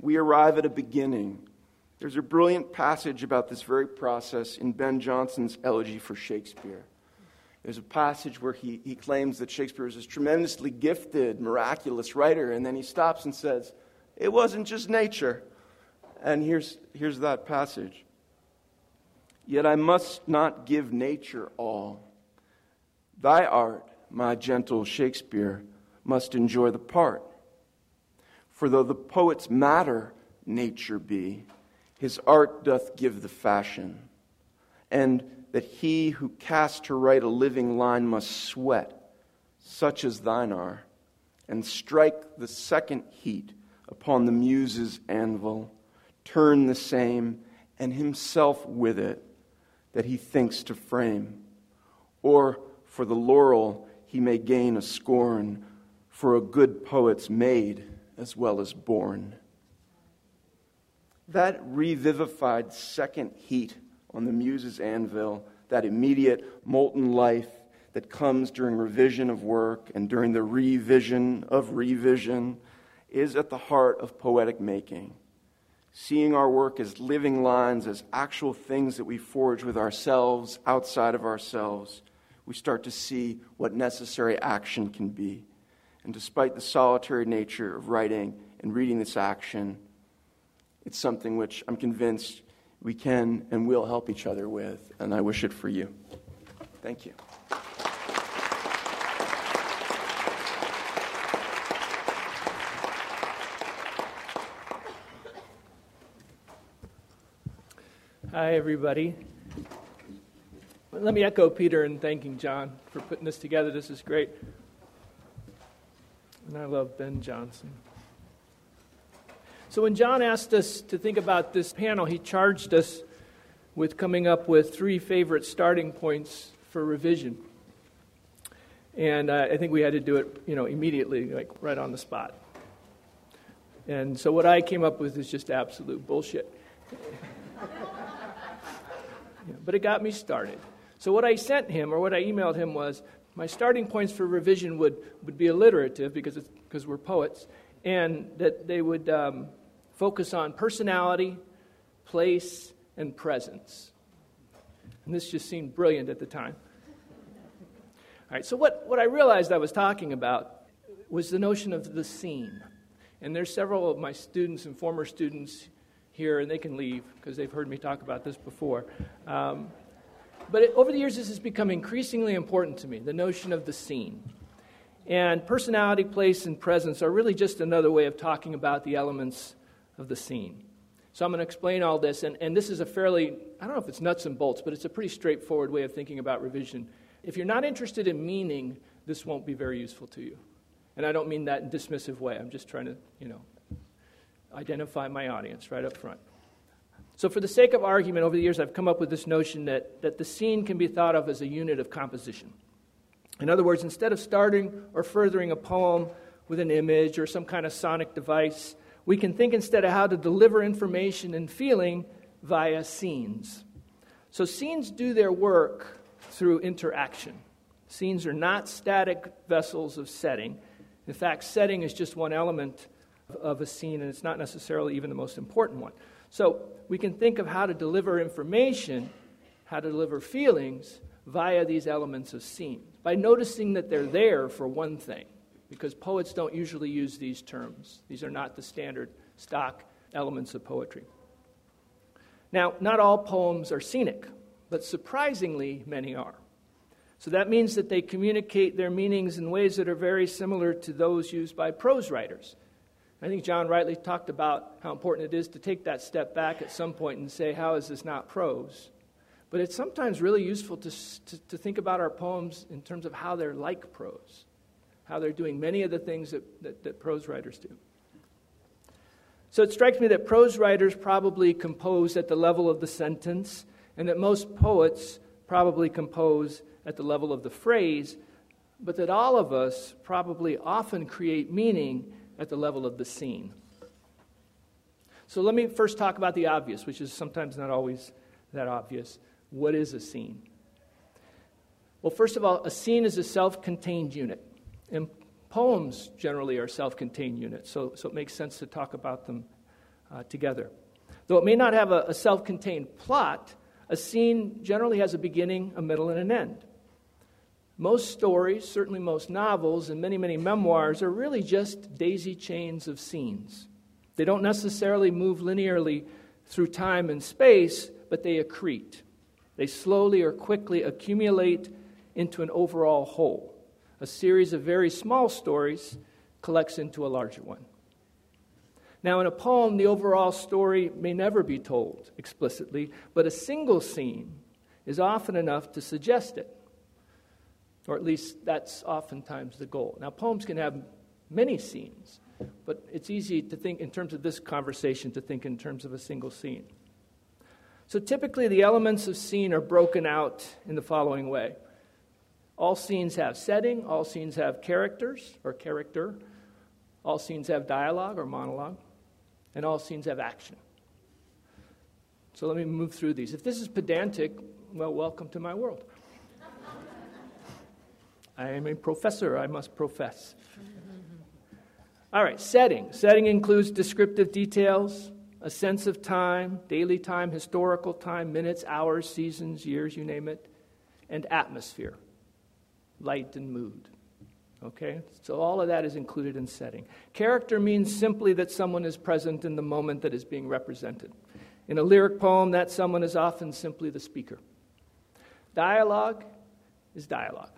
We arrive at a beginning There's a brilliant passage about this very process in Ben Jonson's Elegy for Shakespeare. There's a passage where he, he claims that Shakespeare is this tremendously gifted, miraculous writer, and then he stops and says, It wasn't just nature. And here's, here's that passage. Yet I must not give nature all. Thy art, my gentle Shakespeare, must enjoy the part. For though the poet's matter nature be, his art doth give the fashion. And that he who cast to write a living line must sweat, such as thine are, and strike the second heat upon the muse's anvil, turn the same, and himself with it, that he thinks to frame. Or for the laurel he may gain a scorn, for a good poet's made as well as born. That revivified second heat on the muse's anvil, that immediate molten life that comes during revision of work and during the revision of revision, is at the heart of poetic making. Seeing our work as living lines, as actual things that we forge with ourselves, outside of ourselves, we start to see what necessary action can be. And despite the solitary nature of writing and reading this action, it's something which I'm convinced we can and will help each other with, and I wish it for you. Thank you. Hi, everybody. Let me echo Peter in thanking John for putting this together. This is great. And I love Ben Jonson. So, when John asked us to think about this panel, he charged us with coming up with three favorite starting points for revision. And uh, I think we had to do it, you know, immediately, like right on the spot. And so what I came up with is just absolute bullshit. yeah, but it got me started. So what I sent him, or what I emailed him, was my starting points for revision would, would be alliterative because, because we're poets, and that they would um, focus on personality, place, and presence. And this just seemed brilliant at the time. All right, so what, what I realized I was talking about was the notion of the scene. And there's several of my students and former students here, and they can leave because they've heard me talk about this before. Um, but it, over the years, this has become increasingly important to me the notion of the scene. And personality, place, and presence are really just another way of talking about the elements of the scene. So I'm going to explain all this, and, and this is a fairly, I don't know if it's nuts and bolts, but it's a pretty straightforward way of thinking about revision. If you're not interested in meaning, this won't be very useful to you. And I don't mean that in dismissive way. I'm just trying to, you know, identify my audience right up front. So, for the sake of argument, over the years, I've come up with this notion that, that the scene can be thought of as a unit of composition. In other words, instead of starting or furthering a poem with an image or some kind of sonic device, we can think instead of how to deliver information and feeling via scenes. So, scenes do their work through interaction. Scenes are not static vessels of setting. In fact, setting is just one element of a scene, and it's not necessarily even the most important one. So, we can think of how to deliver information, how to deliver feelings via these elements of scene by noticing that they're there for one thing because poets don't usually use these terms. These are not the standard stock elements of poetry. Now, not all poems are scenic, but surprisingly, many are. So that means that they communicate their meanings in ways that are very similar to those used by prose writers. I think John rightly talked about how important it is to take that step back at some point and say, how is this not prose? But it's sometimes really useful to, to, to think about our poems in terms of how they're like prose how they're doing many of the things that, that, that prose writers do. So it strikes me that prose writers probably compose at the level of the sentence, and that most poets probably compose at the level of the phrase, but that all of us probably often create meaning at the level of the scene. So let me first talk about the obvious, which is sometimes not always that obvious. What is a scene? Well, first of all, a scene is a self contained unit. And poems generally are self contained units, so, so it makes sense to talk about them uh, together. Though it may not have a, a self contained plot, a scene generally has a beginning, a middle, and an end. Most stories, certainly most novels, and many, many memoirs are really just daisy chains of scenes. They don't necessarily move linearly through time and space, but they accrete. They slowly or quickly accumulate into an overall whole. A series of very small stories collects into a larger one. Now, in a poem, the overall story may never be told explicitly, but a single scene is often enough to suggest it. Or at least that's oftentimes the goal. Now, poems can have many scenes, but it's easy to think in terms of this conversation to think in terms of a single scene. So typically, the elements of scene are broken out in the following way all scenes have setting, all scenes have characters or character, all scenes have dialogue or monologue, and all scenes have action. So let me move through these. If this is pedantic, well, welcome to my world. I am a professor, I must profess. All right, setting. Setting includes descriptive details, a sense of time, daily time, historical time, minutes, hours, seasons, years, you name it, and atmosphere, light and mood. Okay? So all of that is included in setting. Character means simply that someone is present in the moment that is being represented. In a lyric poem, that someone is often simply the speaker. Dialogue is dialogue.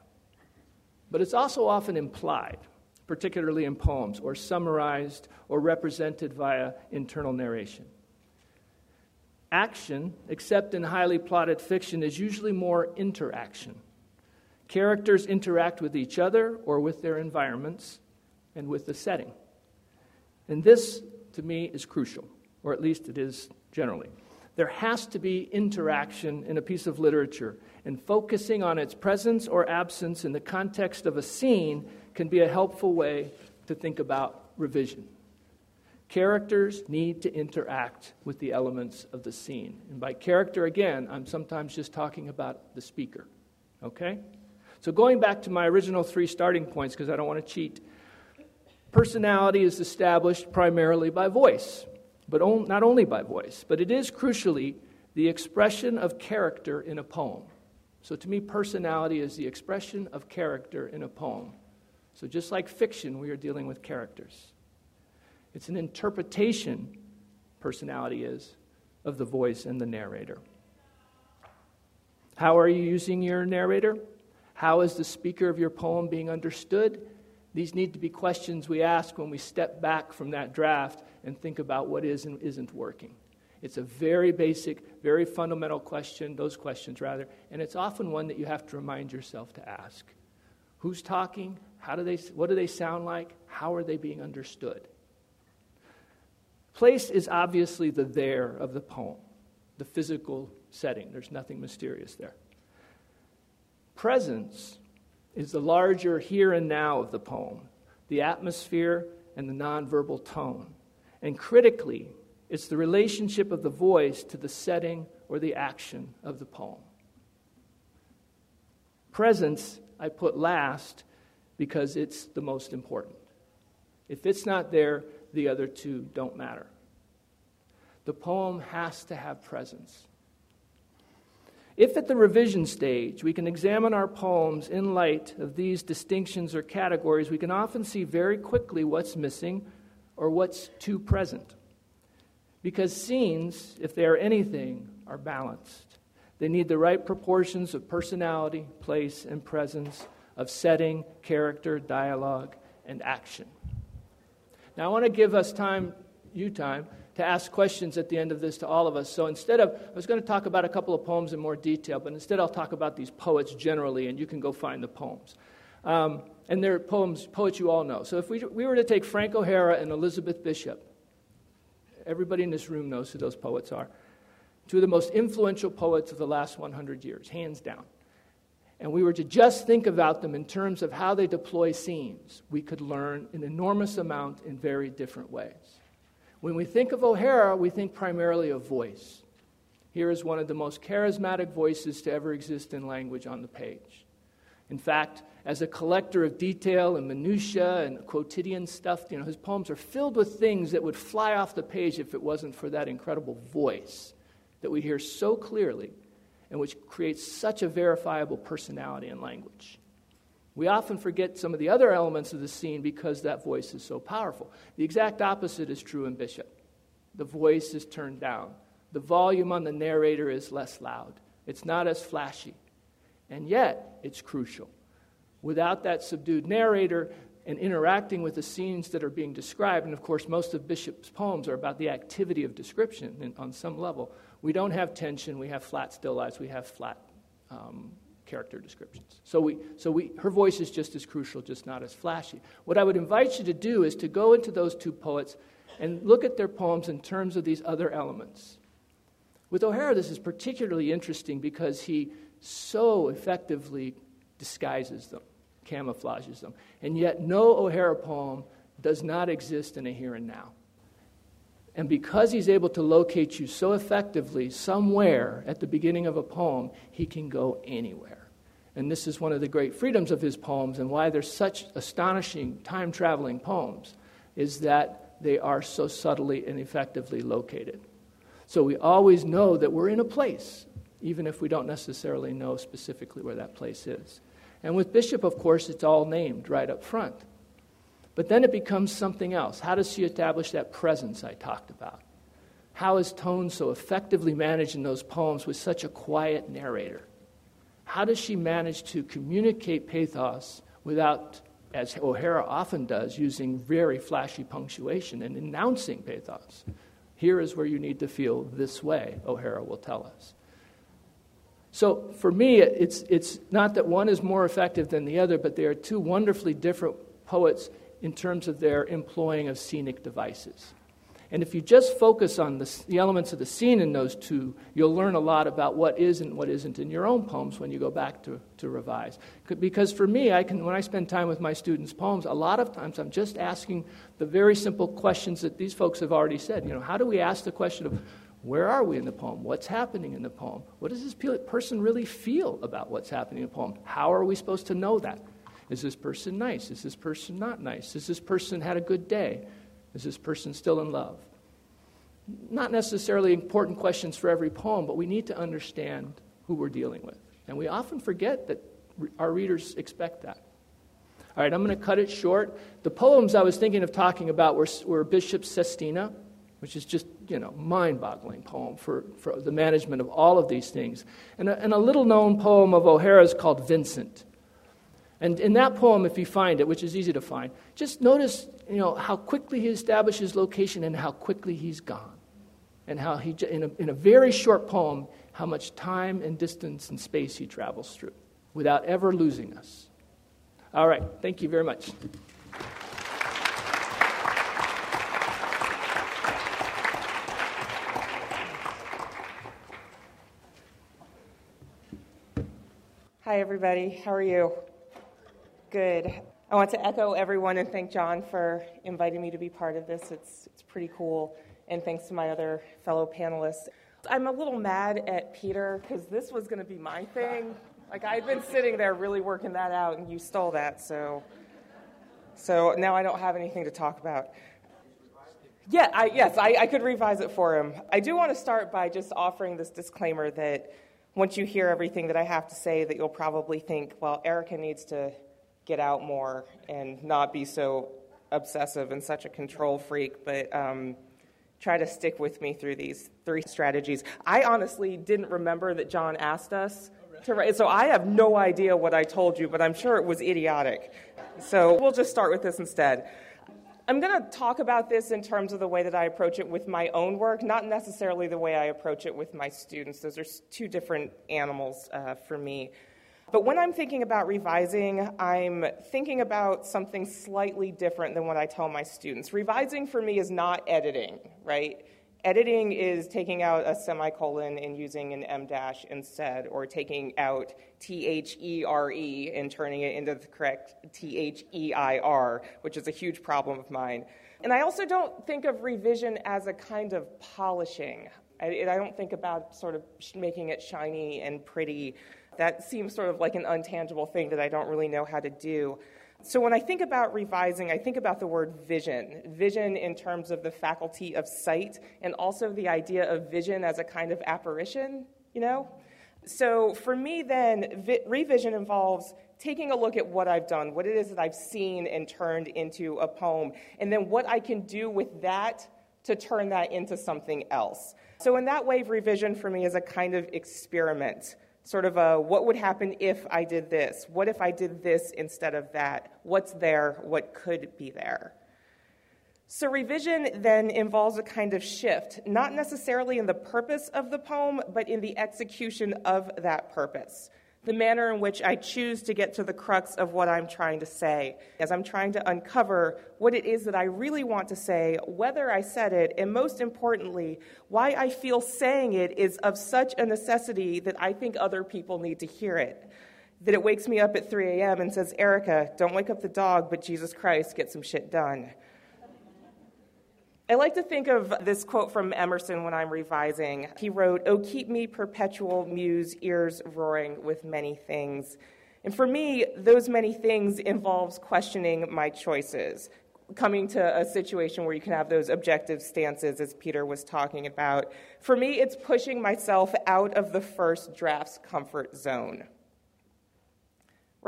But it's also often implied, particularly in poems, or summarized or represented via internal narration. Action, except in highly plotted fiction, is usually more interaction. Characters interact with each other or with their environments and with the setting. And this, to me, is crucial, or at least it is generally. There has to be interaction in a piece of literature, and focusing on its presence or absence in the context of a scene can be a helpful way to think about revision. Characters need to interact with the elements of the scene. And by character, again, I'm sometimes just talking about the speaker. Okay? So, going back to my original three starting points, because I don't want to cheat, personality is established primarily by voice, but on, not only by voice, but it is crucially the expression of character in a poem. So, to me, personality is the expression of character in a poem. So, just like fiction, we are dealing with characters. It's an interpretation, personality is, of the voice and the narrator. How are you using your narrator? How is the speaker of your poem being understood? These need to be questions we ask when we step back from that draft and think about what is and isn't working. It's a very basic, very fundamental question, those questions rather, and it's often one that you have to remind yourself to ask. Who's talking? How do they, what do they sound like? How are they being understood? Place is obviously the there of the poem, the physical setting. There's nothing mysterious there. Presence is the larger here and now of the poem, the atmosphere and the nonverbal tone. And critically, it's the relationship of the voice to the setting or the action of the poem. Presence, I put last because it's the most important. If it's not there, the other two don't matter. The poem has to have presence. If at the revision stage we can examine our poems in light of these distinctions or categories, we can often see very quickly what's missing or what's too present. Because scenes, if they are anything, are balanced. They need the right proportions of personality, place, and presence, of setting, character, dialogue, and action. Now, I want to give us time, you time, to ask questions at the end of this to all of us. So instead of, I was going to talk about a couple of poems in more detail, but instead I'll talk about these poets generally, and you can go find the poems. Um, and they're poems, poets you all know. So if we, we were to take Frank O'Hara and Elizabeth Bishop, Everybody in this room knows who those poets are. Two of the most influential poets of the last 100 years, hands down. And we were to just think about them in terms of how they deploy scenes, we could learn an enormous amount in very different ways. When we think of O'Hara, we think primarily of voice. Here is one of the most charismatic voices to ever exist in language on the page. In fact, as a collector of detail and minutiae and quotidian stuff. You know, his poems are filled with things that would fly off the page if it wasn't for that incredible voice that we hear so clearly and which creates such a verifiable personality and language. We often forget some of the other elements of the scene because that voice is so powerful. The exact opposite is true in Bishop. The voice is turned down, the volume on the narrator is less loud, it's not as flashy, and yet it's crucial. Without that subdued narrator and interacting with the scenes that are being described, and of course, most of Bishop's poems are about the activity of description on some level, we don't have tension, we have flat still lives, we have flat um, character descriptions. So, we, so we, her voice is just as crucial, just not as flashy. What I would invite you to do is to go into those two poets and look at their poems in terms of these other elements. With O'Hara, this is particularly interesting because he so effectively disguises them, camouflages them. And yet, no O'Hara poem does not exist in a here and now. And because he's able to locate you so effectively somewhere at the beginning of a poem, he can go anywhere. And this is one of the great freedoms of his poems and why they're such astonishing time traveling poems, is that they are so subtly and effectively located. So we always know that we're in a place, even if we don't necessarily know specifically where that place is. And with Bishop, of course, it's all named right up front. But then it becomes something else. How does she establish that presence I talked about? How is tone so effectively managed in those poems with such a quiet narrator? How does she manage to communicate pathos without, as O'Hara often does, using very flashy punctuation and announcing pathos? Here is where you need to feel this way, O'Hara will tell us. So for me, it's, it's not that one is more effective than the other, but they are two wonderfully different poets in terms of their employing of scenic devices. And if you just focus on the, the, elements of the scene in those two, you'll learn a lot about what is and what isn't in your own poems when you go back to, to revise. Because for me, I can, when I spend time with my students' poems, a lot of times I'm just asking the very simple questions that these folks have already said. You know, how do we ask the question of where are we in the poem? What's happening in the poem? What does this person really feel about what's happening in the poem? How are we supposed to know that? Is this person nice? Is this person not nice? Has this person had a good day? Is this person still in love? Not necessarily important questions for every poem, but we need to understand who we're dealing with. And we often forget that our readers expect that. All right, I'm going to cut it short. The poems I was thinking of talking about were, were Bishop Sestina, which is just, you know, mind-boggling poem for, for the management of all of these things. And a, and a little-known poem of O'Hara's called Vincent. And in that poem, if you find it, which is easy to find, just notice you know, how quickly he establishes location and how quickly he's gone. And how he, in a, in a very short poem, how much time and distance and space he travels through without ever losing us. All right, thank you very much. Hi, everybody. How are you? Good. I want to echo everyone and thank John for inviting me to be part of this. It's, it's pretty cool. And thanks to my other fellow panelists. I'm a little mad at Peter because this was going to be my thing. Like, I'd been sitting there really working that out, and you stole that. So, so now I don't have anything to talk about. Yeah, I, yes, I, I could revise it for him. I do want to start by just offering this disclaimer that once you hear everything that I have to say, that you'll probably think, well, Erica needs to get out more and not be so obsessive and such a control freak, but um, try to stick with me through these three strategies. I honestly didn't remember that John asked us to write, so I have no idea what I told you, but I'm sure it was idiotic. So we'll just start with this instead. I'm going to talk about this in terms of the way that I approach it with my own work, not necessarily the way I approach it with my students. Those are two different animals uh, for me. But when I'm thinking about revising, I'm thinking about something slightly different than what I tell my students. Revising for me is not editing, right? Editing is taking out a semicolon and using an em dash instead, or taking out T H E R E and turning it into the correct T H E I R, which is a huge problem of mine. And I also don't think of revision as a kind of polishing. I, I don't think about sort of making it shiny and pretty That seems sort of like an untangible thing that I don't really know how to do. So when I think about revising, I think about the word vision. Vision in terms of the faculty of sight, and also the idea of vision as a kind of apparition, you know? So for me, then, vi- revision involves taking a look at what I've done, what it is that I've seen and turned into a poem, and then what I can do with that to turn that into something else. So, in that way, revision for me is a kind of experiment sort of a what would happen if I did this? What if I did this instead of that? What's there? What could be there? So, revision then involves a kind of shift, not necessarily in the purpose of the poem, but in the execution of that purpose the manner in which I choose to get to the crux of what I'm trying to say, as I'm trying to uncover what it is that I really want to say, whether I said it, and most importantly, why I feel saying it is of such a necessity that I think other people need to hear it. That it wakes me up at 3 a.m. and says, Erica, don't wake up the dog, but Jesus Christ, get some shit done. I like to think of this quote from Emerson when I'm revising. He wrote, Oh, keep me perpetual muse, ears roaring with many things. And for me, those many things involves questioning my choices, coming to a situation where you can have those objective stances, as Peter was talking about. For me, it's pushing myself out of the first draft's comfort zone.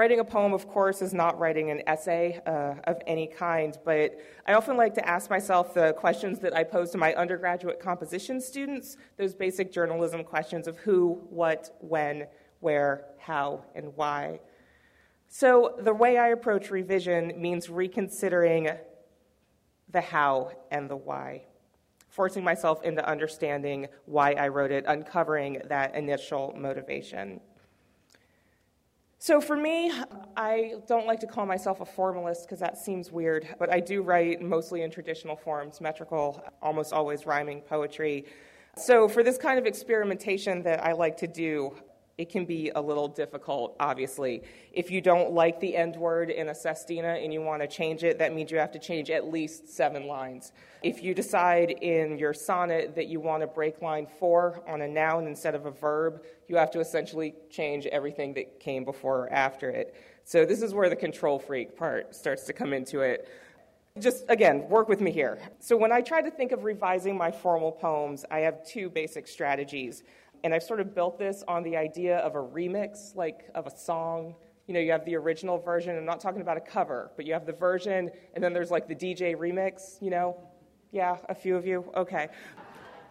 Writing a poem, of course, is not writing an essay uh, of any kind, but I often like to ask myself the questions that I pose to my undergraduate composition students those basic journalism questions of who, what, when, where, how, and why. So, the way I approach revision means reconsidering the how and the why, forcing myself into understanding why I wrote it, uncovering that initial motivation. So for me, I don't like to call myself a formalist because that seems weird, but I do write mostly in traditional forms, metrical, almost always rhyming poetry. So for this kind of experimentation that I like to do, it can be a little difficult, obviously. If you don't like the end word in a sestina and you want to change it, that means you have to change at least seven lines. If you decide in your sonnet that you want to break line four on a noun instead of a verb, you have to essentially change everything that came before or after it. So, this is where the control freak part starts to come into it. Just again, work with me here. So, when I try to think of revising my formal poems, I have two basic strategies. And I've sort of built this on the idea of a remix, like of a song. You know, you have the original version. I'm not talking about a cover, but you have the version, and then there's like the DJ remix, you know? Yeah, a few of you? Okay.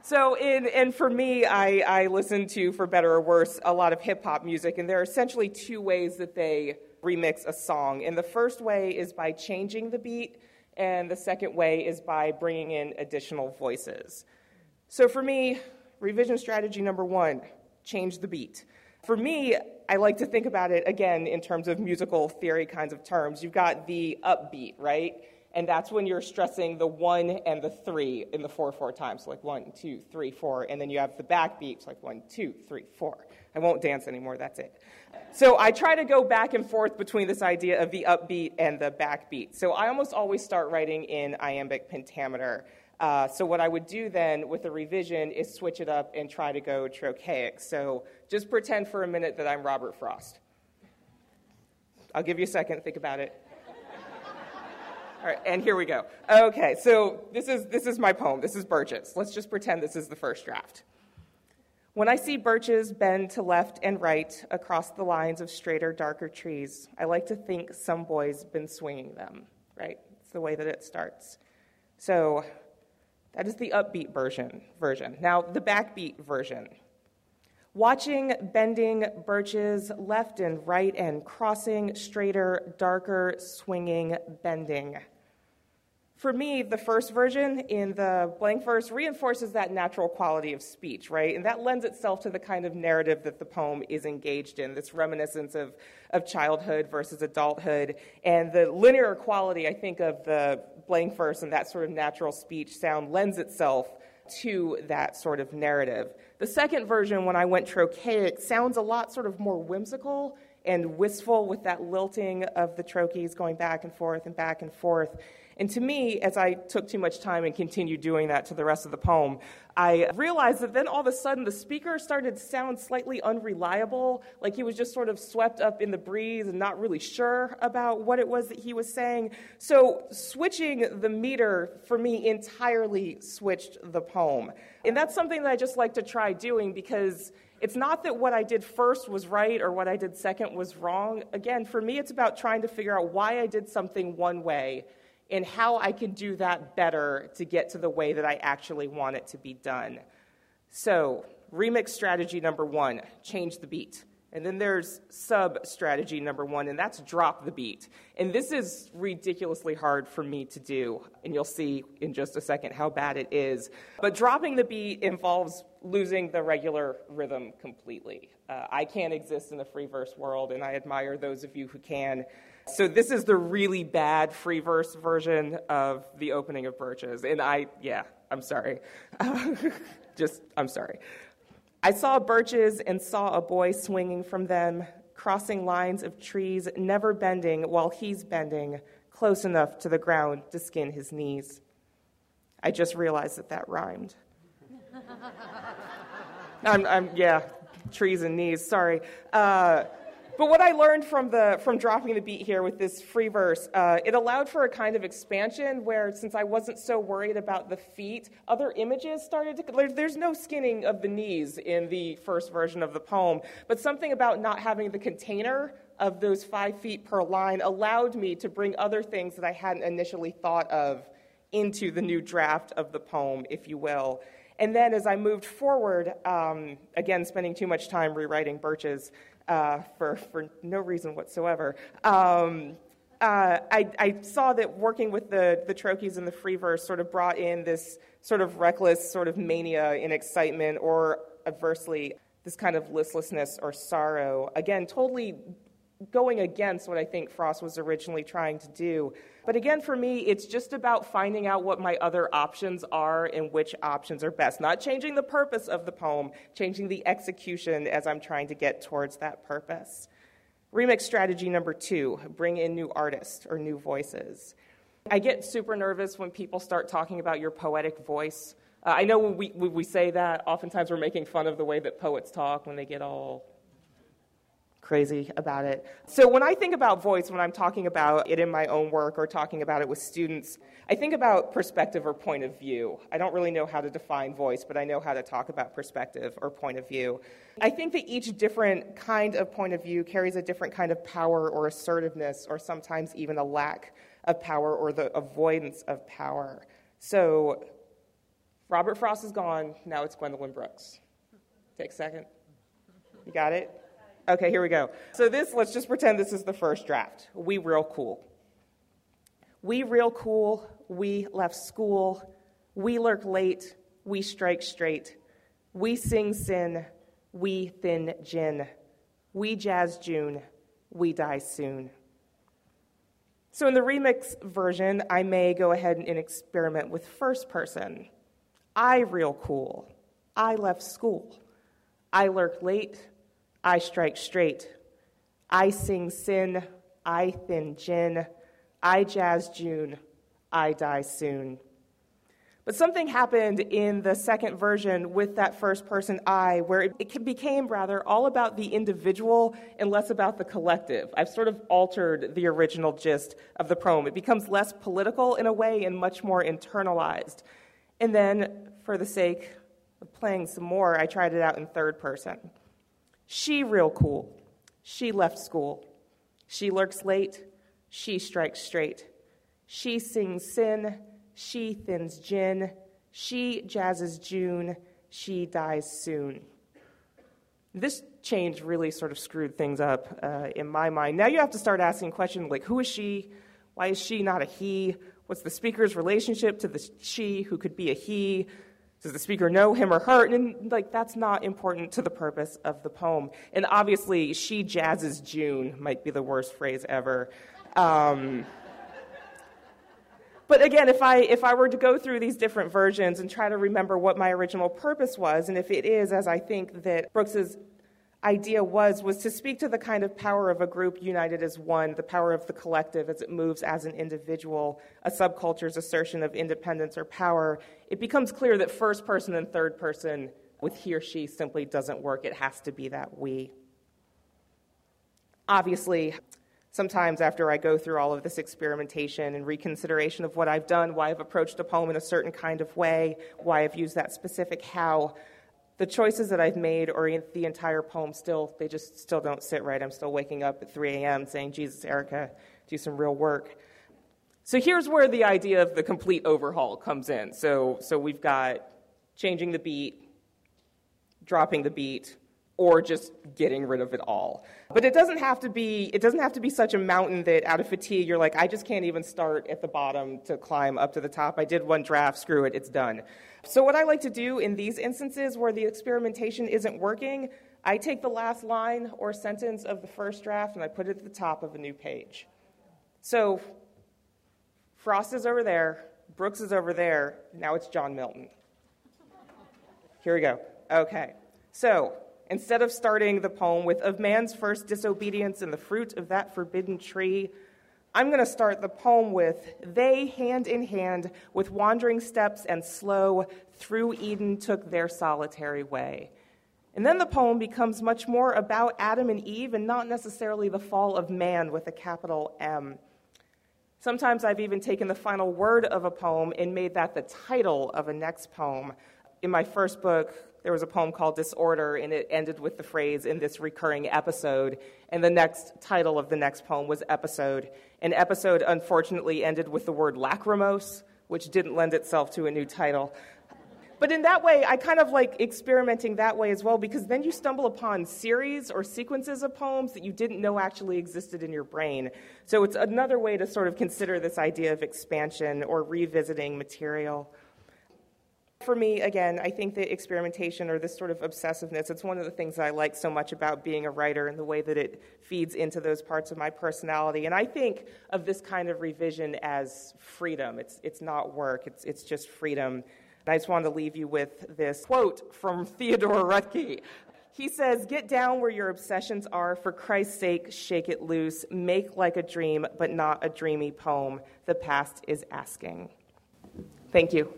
So, in, and for me, I, I listen to, for better or worse, a lot of hip hop music, and there are essentially two ways that they remix a song. And the first way is by changing the beat, and the second way is by bringing in additional voices. So, for me, revision strategy number one change the beat. For me, I like to think about it again in terms of musical theory kinds of terms. You've got the upbeat, right? And that's when you're stressing the one and the three in the four four times, so like one, two, three, four, and then you have the backbeats like one, two, three, four. I won't dance anymore, that's it. So I try to go back and forth between this idea of the upbeat and the backbeat. So I almost always start writing in iambic pentameter. Uh, so what I would do then with the revision is switch it up and try to go trochaic. So just pretend for a minute that I'm Robert Frost. I'll give you a second think about it. All right, and here we go. Okay, so this is, this is my poem. This is birches. Let's just pretend this is the first draft. When I see birches bend to left and right across the lines of straighter, darker trees, I like to think some boy's been swinging them, right? It's the way that it starts. So that is the upbeat version. version. Now, the backbeat version. Watching bending birches left and right and crossing straighter, darker, swinging, bending. For me, the first version in the blank verse reinforces that natural quality of speech, right? And that lends itself to the kind of narrative that the poem is engaged in, this reminiscence of, of childhood versus adulthood. And the linear quality, I think, of the blank verse and that sort of natural speech sound lends itself to that sort of narrative. The second version, when I went trochaic, sounds a lot sort of more whimsical and wistful with that lilting of the trochees going back and forth and back and forth. And to me, as I took too much time and continued doing that to the rest of the poem, I realized that then all of a sudden the speaker started to sound slightly unreliable, like he was just sort of swept up in the breeze and not really sure about what it was that he was saying. So, switching the meter for me entirely switched the poem. And that's something that I just like to try doing because it's not that what I did first was right or what I did second was wrong. Again, for me, it's about trying to figure out why I did something one way and how I can do that better to get to the way that I actually want it to be done. So, remix strategy number one change the beat. And then there's sub strategy number one, and that's drop the beat. And this is ridiculously hard for me to do, and you'll see in just a second how bad it is. But dropping the beat involves losing the regular rhythm completely. Uh, I can't exist in the free verse world, and I admire those of you who can. So, this is the really bad free verse version of the opening of Birches. And I, yeah, I'm sorry. Just, I'm sorry. I saw birches and saw a boy swinging from them, crossing lines of trees, never bending while he's bending, close enough to the ground to skin his knees. I just realized that that rhymed. I'm, I'm, yeah, trees and knees, sorry. Uh, but what I learned from, the, from dropping the beat here with this free verse, uh, it allowed for a kind of expansion where, since I wasn't so worried about the feet, other images started to. There's no skinning of the knees in the first version of the poem, but something about not having the container of those five feet per line allowed me to bring other things that I hadn't initially thought of into the new draft of the poem, if you will. And then as I moved forward, um, again, spending too much time rewriting Birches, uh, for, for no reason whatsoever. Um, uh, I, I, saw that working with the, the trochees and the free verse sort of brought in this sort of reckless sort of mania and excitement, or adversely, this kind of listlessness or sorrow. Again, totally going against what I think Frost was originally trying to do. But again, for me, it's just about finding out what my other options are and which options are best. Not changing the purpose of the poem, changing the execution as I'm trying to get towards that purpose. Remix strategy number two bring in new artists or new voices. I get super nervous when people start talking about your poetic voice. Uh, I know when we, when we say that, oftentimes we're making fun of the way that poets talk when they get all crazy about it. So when I think about voice, when I'm talking about it in my own work or talking about it with students, I think about perspective or point of view. I don't really know how to define voice, but I know how to talk about perspective or point of view. I think that each different kind of point of view carries a different kind of power or assertiveness, or sometimes even a lack of power or the avoidance of power. So Robert Frost is gone, now it's Gwendolyn Brooks. Take a second. You got it? Okay, here we go. So this, let's just pretend this is the first draft. We real cool. We real cool. We left school. We lurk late. We strike straight. We sing sin. We thin gin. We jazz June. We die soon. So in the remix version, I may go ahead and experiment with first person. I real cool. I left school. I lurk late. I strike straight. I sing sin. I thin gin. I jazz June. I die soon. But something happened in the second version with that first person I, where it became rather all about the individual and less about the collective. I've sort of altered the original gist of the poem. It becomes less political in a way and much more internalized. And then, for the sake of playing some more, I tried it out in third person. She real cool. She left school. She lurks late. She strikes straight. She sings sin. She thins gin. She jazzes June. She dies soon. This change really sort of screwed things up uh, in my mind. Now you have to start asking questions like who is she? Why is she not a he? What's the speaker's relationship to the she who could be a he? Does the speaker know him or her? And like that's not important to the purpose of the poem. And obviously, she jazzes June might be the worst phrase ever. Um, but again, if I if I were to go through these different versions and try to remember what my original purpose was, and if it is as I think that Brooks's idea was was to speak to the kind of power of a group united as one, the power of the collective as it moves as an individual, a subculture's assertion of independence or power. It becomes clear that first person and third person with he or she simply doesn't work. It has to be that we. Obviously, sometimes after I go through all of this experimentation and reconsideration of what I've done, why I've approached a poem in a certain kind of way, why I've used that specific how, the choices that I've made or the entire poem still, they just still don't sit right. I'm still waking up at 3 a.m. saying, Jesus, Erica, do some real work. So here's where the idea of the complete overhaul comes in. So, so we've got changing the beat, dropping the beat, or just getting rid of it all. But it doesn't have to be it doesn't have to be such a mountain that out of fatigue you're like I just can't even start at the bottom to climb up to the top. I did one draft, screw it, it's done. So what I like to do in these instances where the experimentation isn't working, I take the last line or sentence of the first draft and I put it at the top of a new page. So Frost is over there, Brooks is over there, now it's John Milton. Here we go. Okay. So, Instead of starting the poem with, Of man's first disobedience and the fruit of that forbidden tree, I'm going to start the poem with, They, hand in hand, with wandering steps and slow, through Eden took their solitary way. And then the poem becomes much more about Adam and Eve and not necessarily the fall of man with a capital M. Sometimes I've even taken the final word of a poem and made that the title of a next poem. In my first book, there was a poem called Disorder, and it ended with the phrase, in this recurring episode. And the next title of the next poem was Episode. And Episode, unfortunately, ended with the word lachrymose, which didn't lend itself to a new title. But in that way, I kind of like experimenting that way as well, because then you stumble upon series or sequences of poems that you didn't know actually existed in your brain. So it's another way to sort of consider this idea of expansion or revisiting material. For me, again, I think that experimentation or this sort of obsessiveness, it's one of the things that I like so much about being a writer and the way that it feeds into those parts of my personality. And I think of this kind of revision as freedom. It's, it's not work, it's, it's just freedom. And I just wanted to leave you with this quote from Theodore Roethke. He says, Get down where your obsessions are. For Christ's sake, shake it loose. Make like a dream, but not a dreamy poem. The past is asking. Thank you.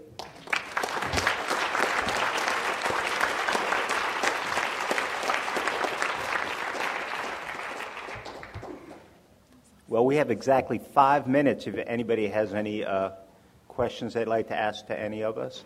Well, we have exactly five minutes if anybody has any uh, questions they'd like to ask to any of us.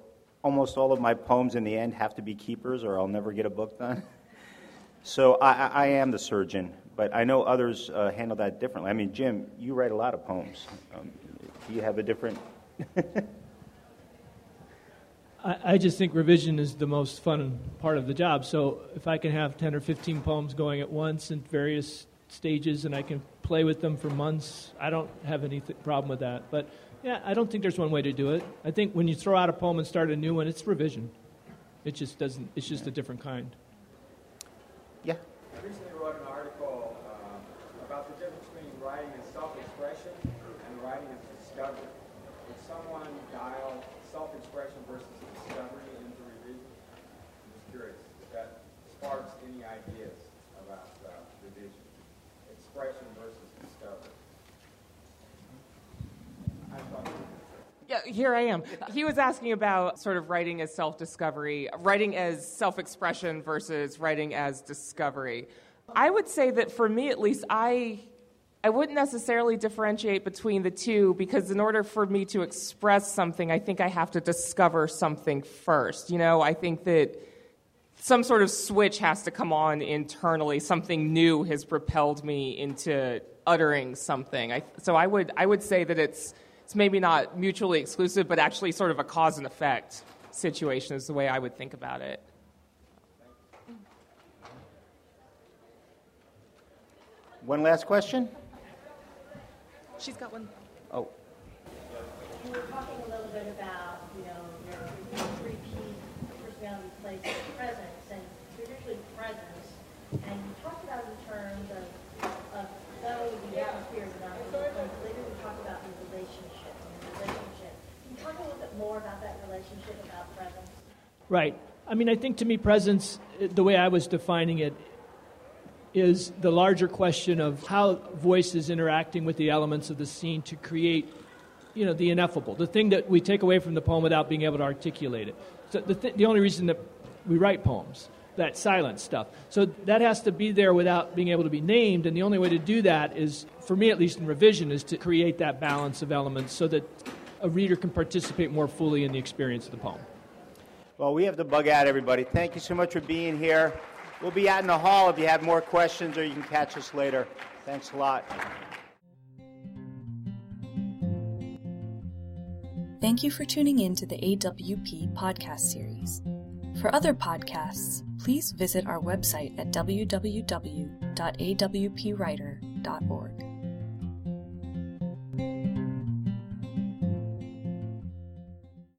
almost all of my poems in the end have to be keepers or I'll never get a book done. So I, I am the surgeon, but I know others uh, handle that differently. I mean, Jim, you write a lot of poems. Um, do you have a different. I, I just think revision is the most fun part of the job. So if I can have 10 or 15 poems going at once in various stages and I can play with them for months. I don't have any th- problem with that. But yeah, I don't think there's one way to do it. I think when you throw out a poem and start a new one, it's revision. It just doesn't. It's just a different kind. Yeah. I recently wrote an article uh, about the difference between writing as self-expression and writing as discovery. Would someone dial self-expression versus discovery into revision? I'm just curious if that sparks any ideas about uh, revision, expression versus discovery. Yeah, here I am. He was asking about sort of writing as self discovery, writing as self expression versus writing as discovery. I would say that for me, at least, I. I wouldn't necessarily differentiate between the two because, in order for me to express something, I think I have to discover something first. You know, I think that some sort of switch has to come on internally. Something new has propelled me into uttering something. I, so I would, I would say that it's it's maybe not mutually exclusive, but actually sort of a cause and effect situation is the way I would think about it. One last question? She's got one. Oh, You were talking a little bit about, you know, your three key personality place in presence and traditionally presence, and you talked about it in terms of, of though the atmosphere is not really close, later we talked about the relationship and the relationship. Can you talk a little bit more about that relationship, about presence? Right. I mean, I think to me, presence, the way I was defining it, is the larger question of how voice is interacting with the elements of the scene to create, you know, the ineffable, the thing that we take away from the poem without being able to articulate it. So the, th- the only reason that we write poems, that silent stuff. So that has to be there without being able to be named, and the only way to do that is, for me at least in revision, is to create that balance of elements so that a reader can participate more fully in the experience of the poem. Well, we have to bug out everybody. Thank you so much for being here. We'll be out in the hall if you have more questions, or you can catch us later. Thanks a lot. Thank you for tuning in to the AWP podcast series. For other podcasts, please visit our website at www.awpwriter.org.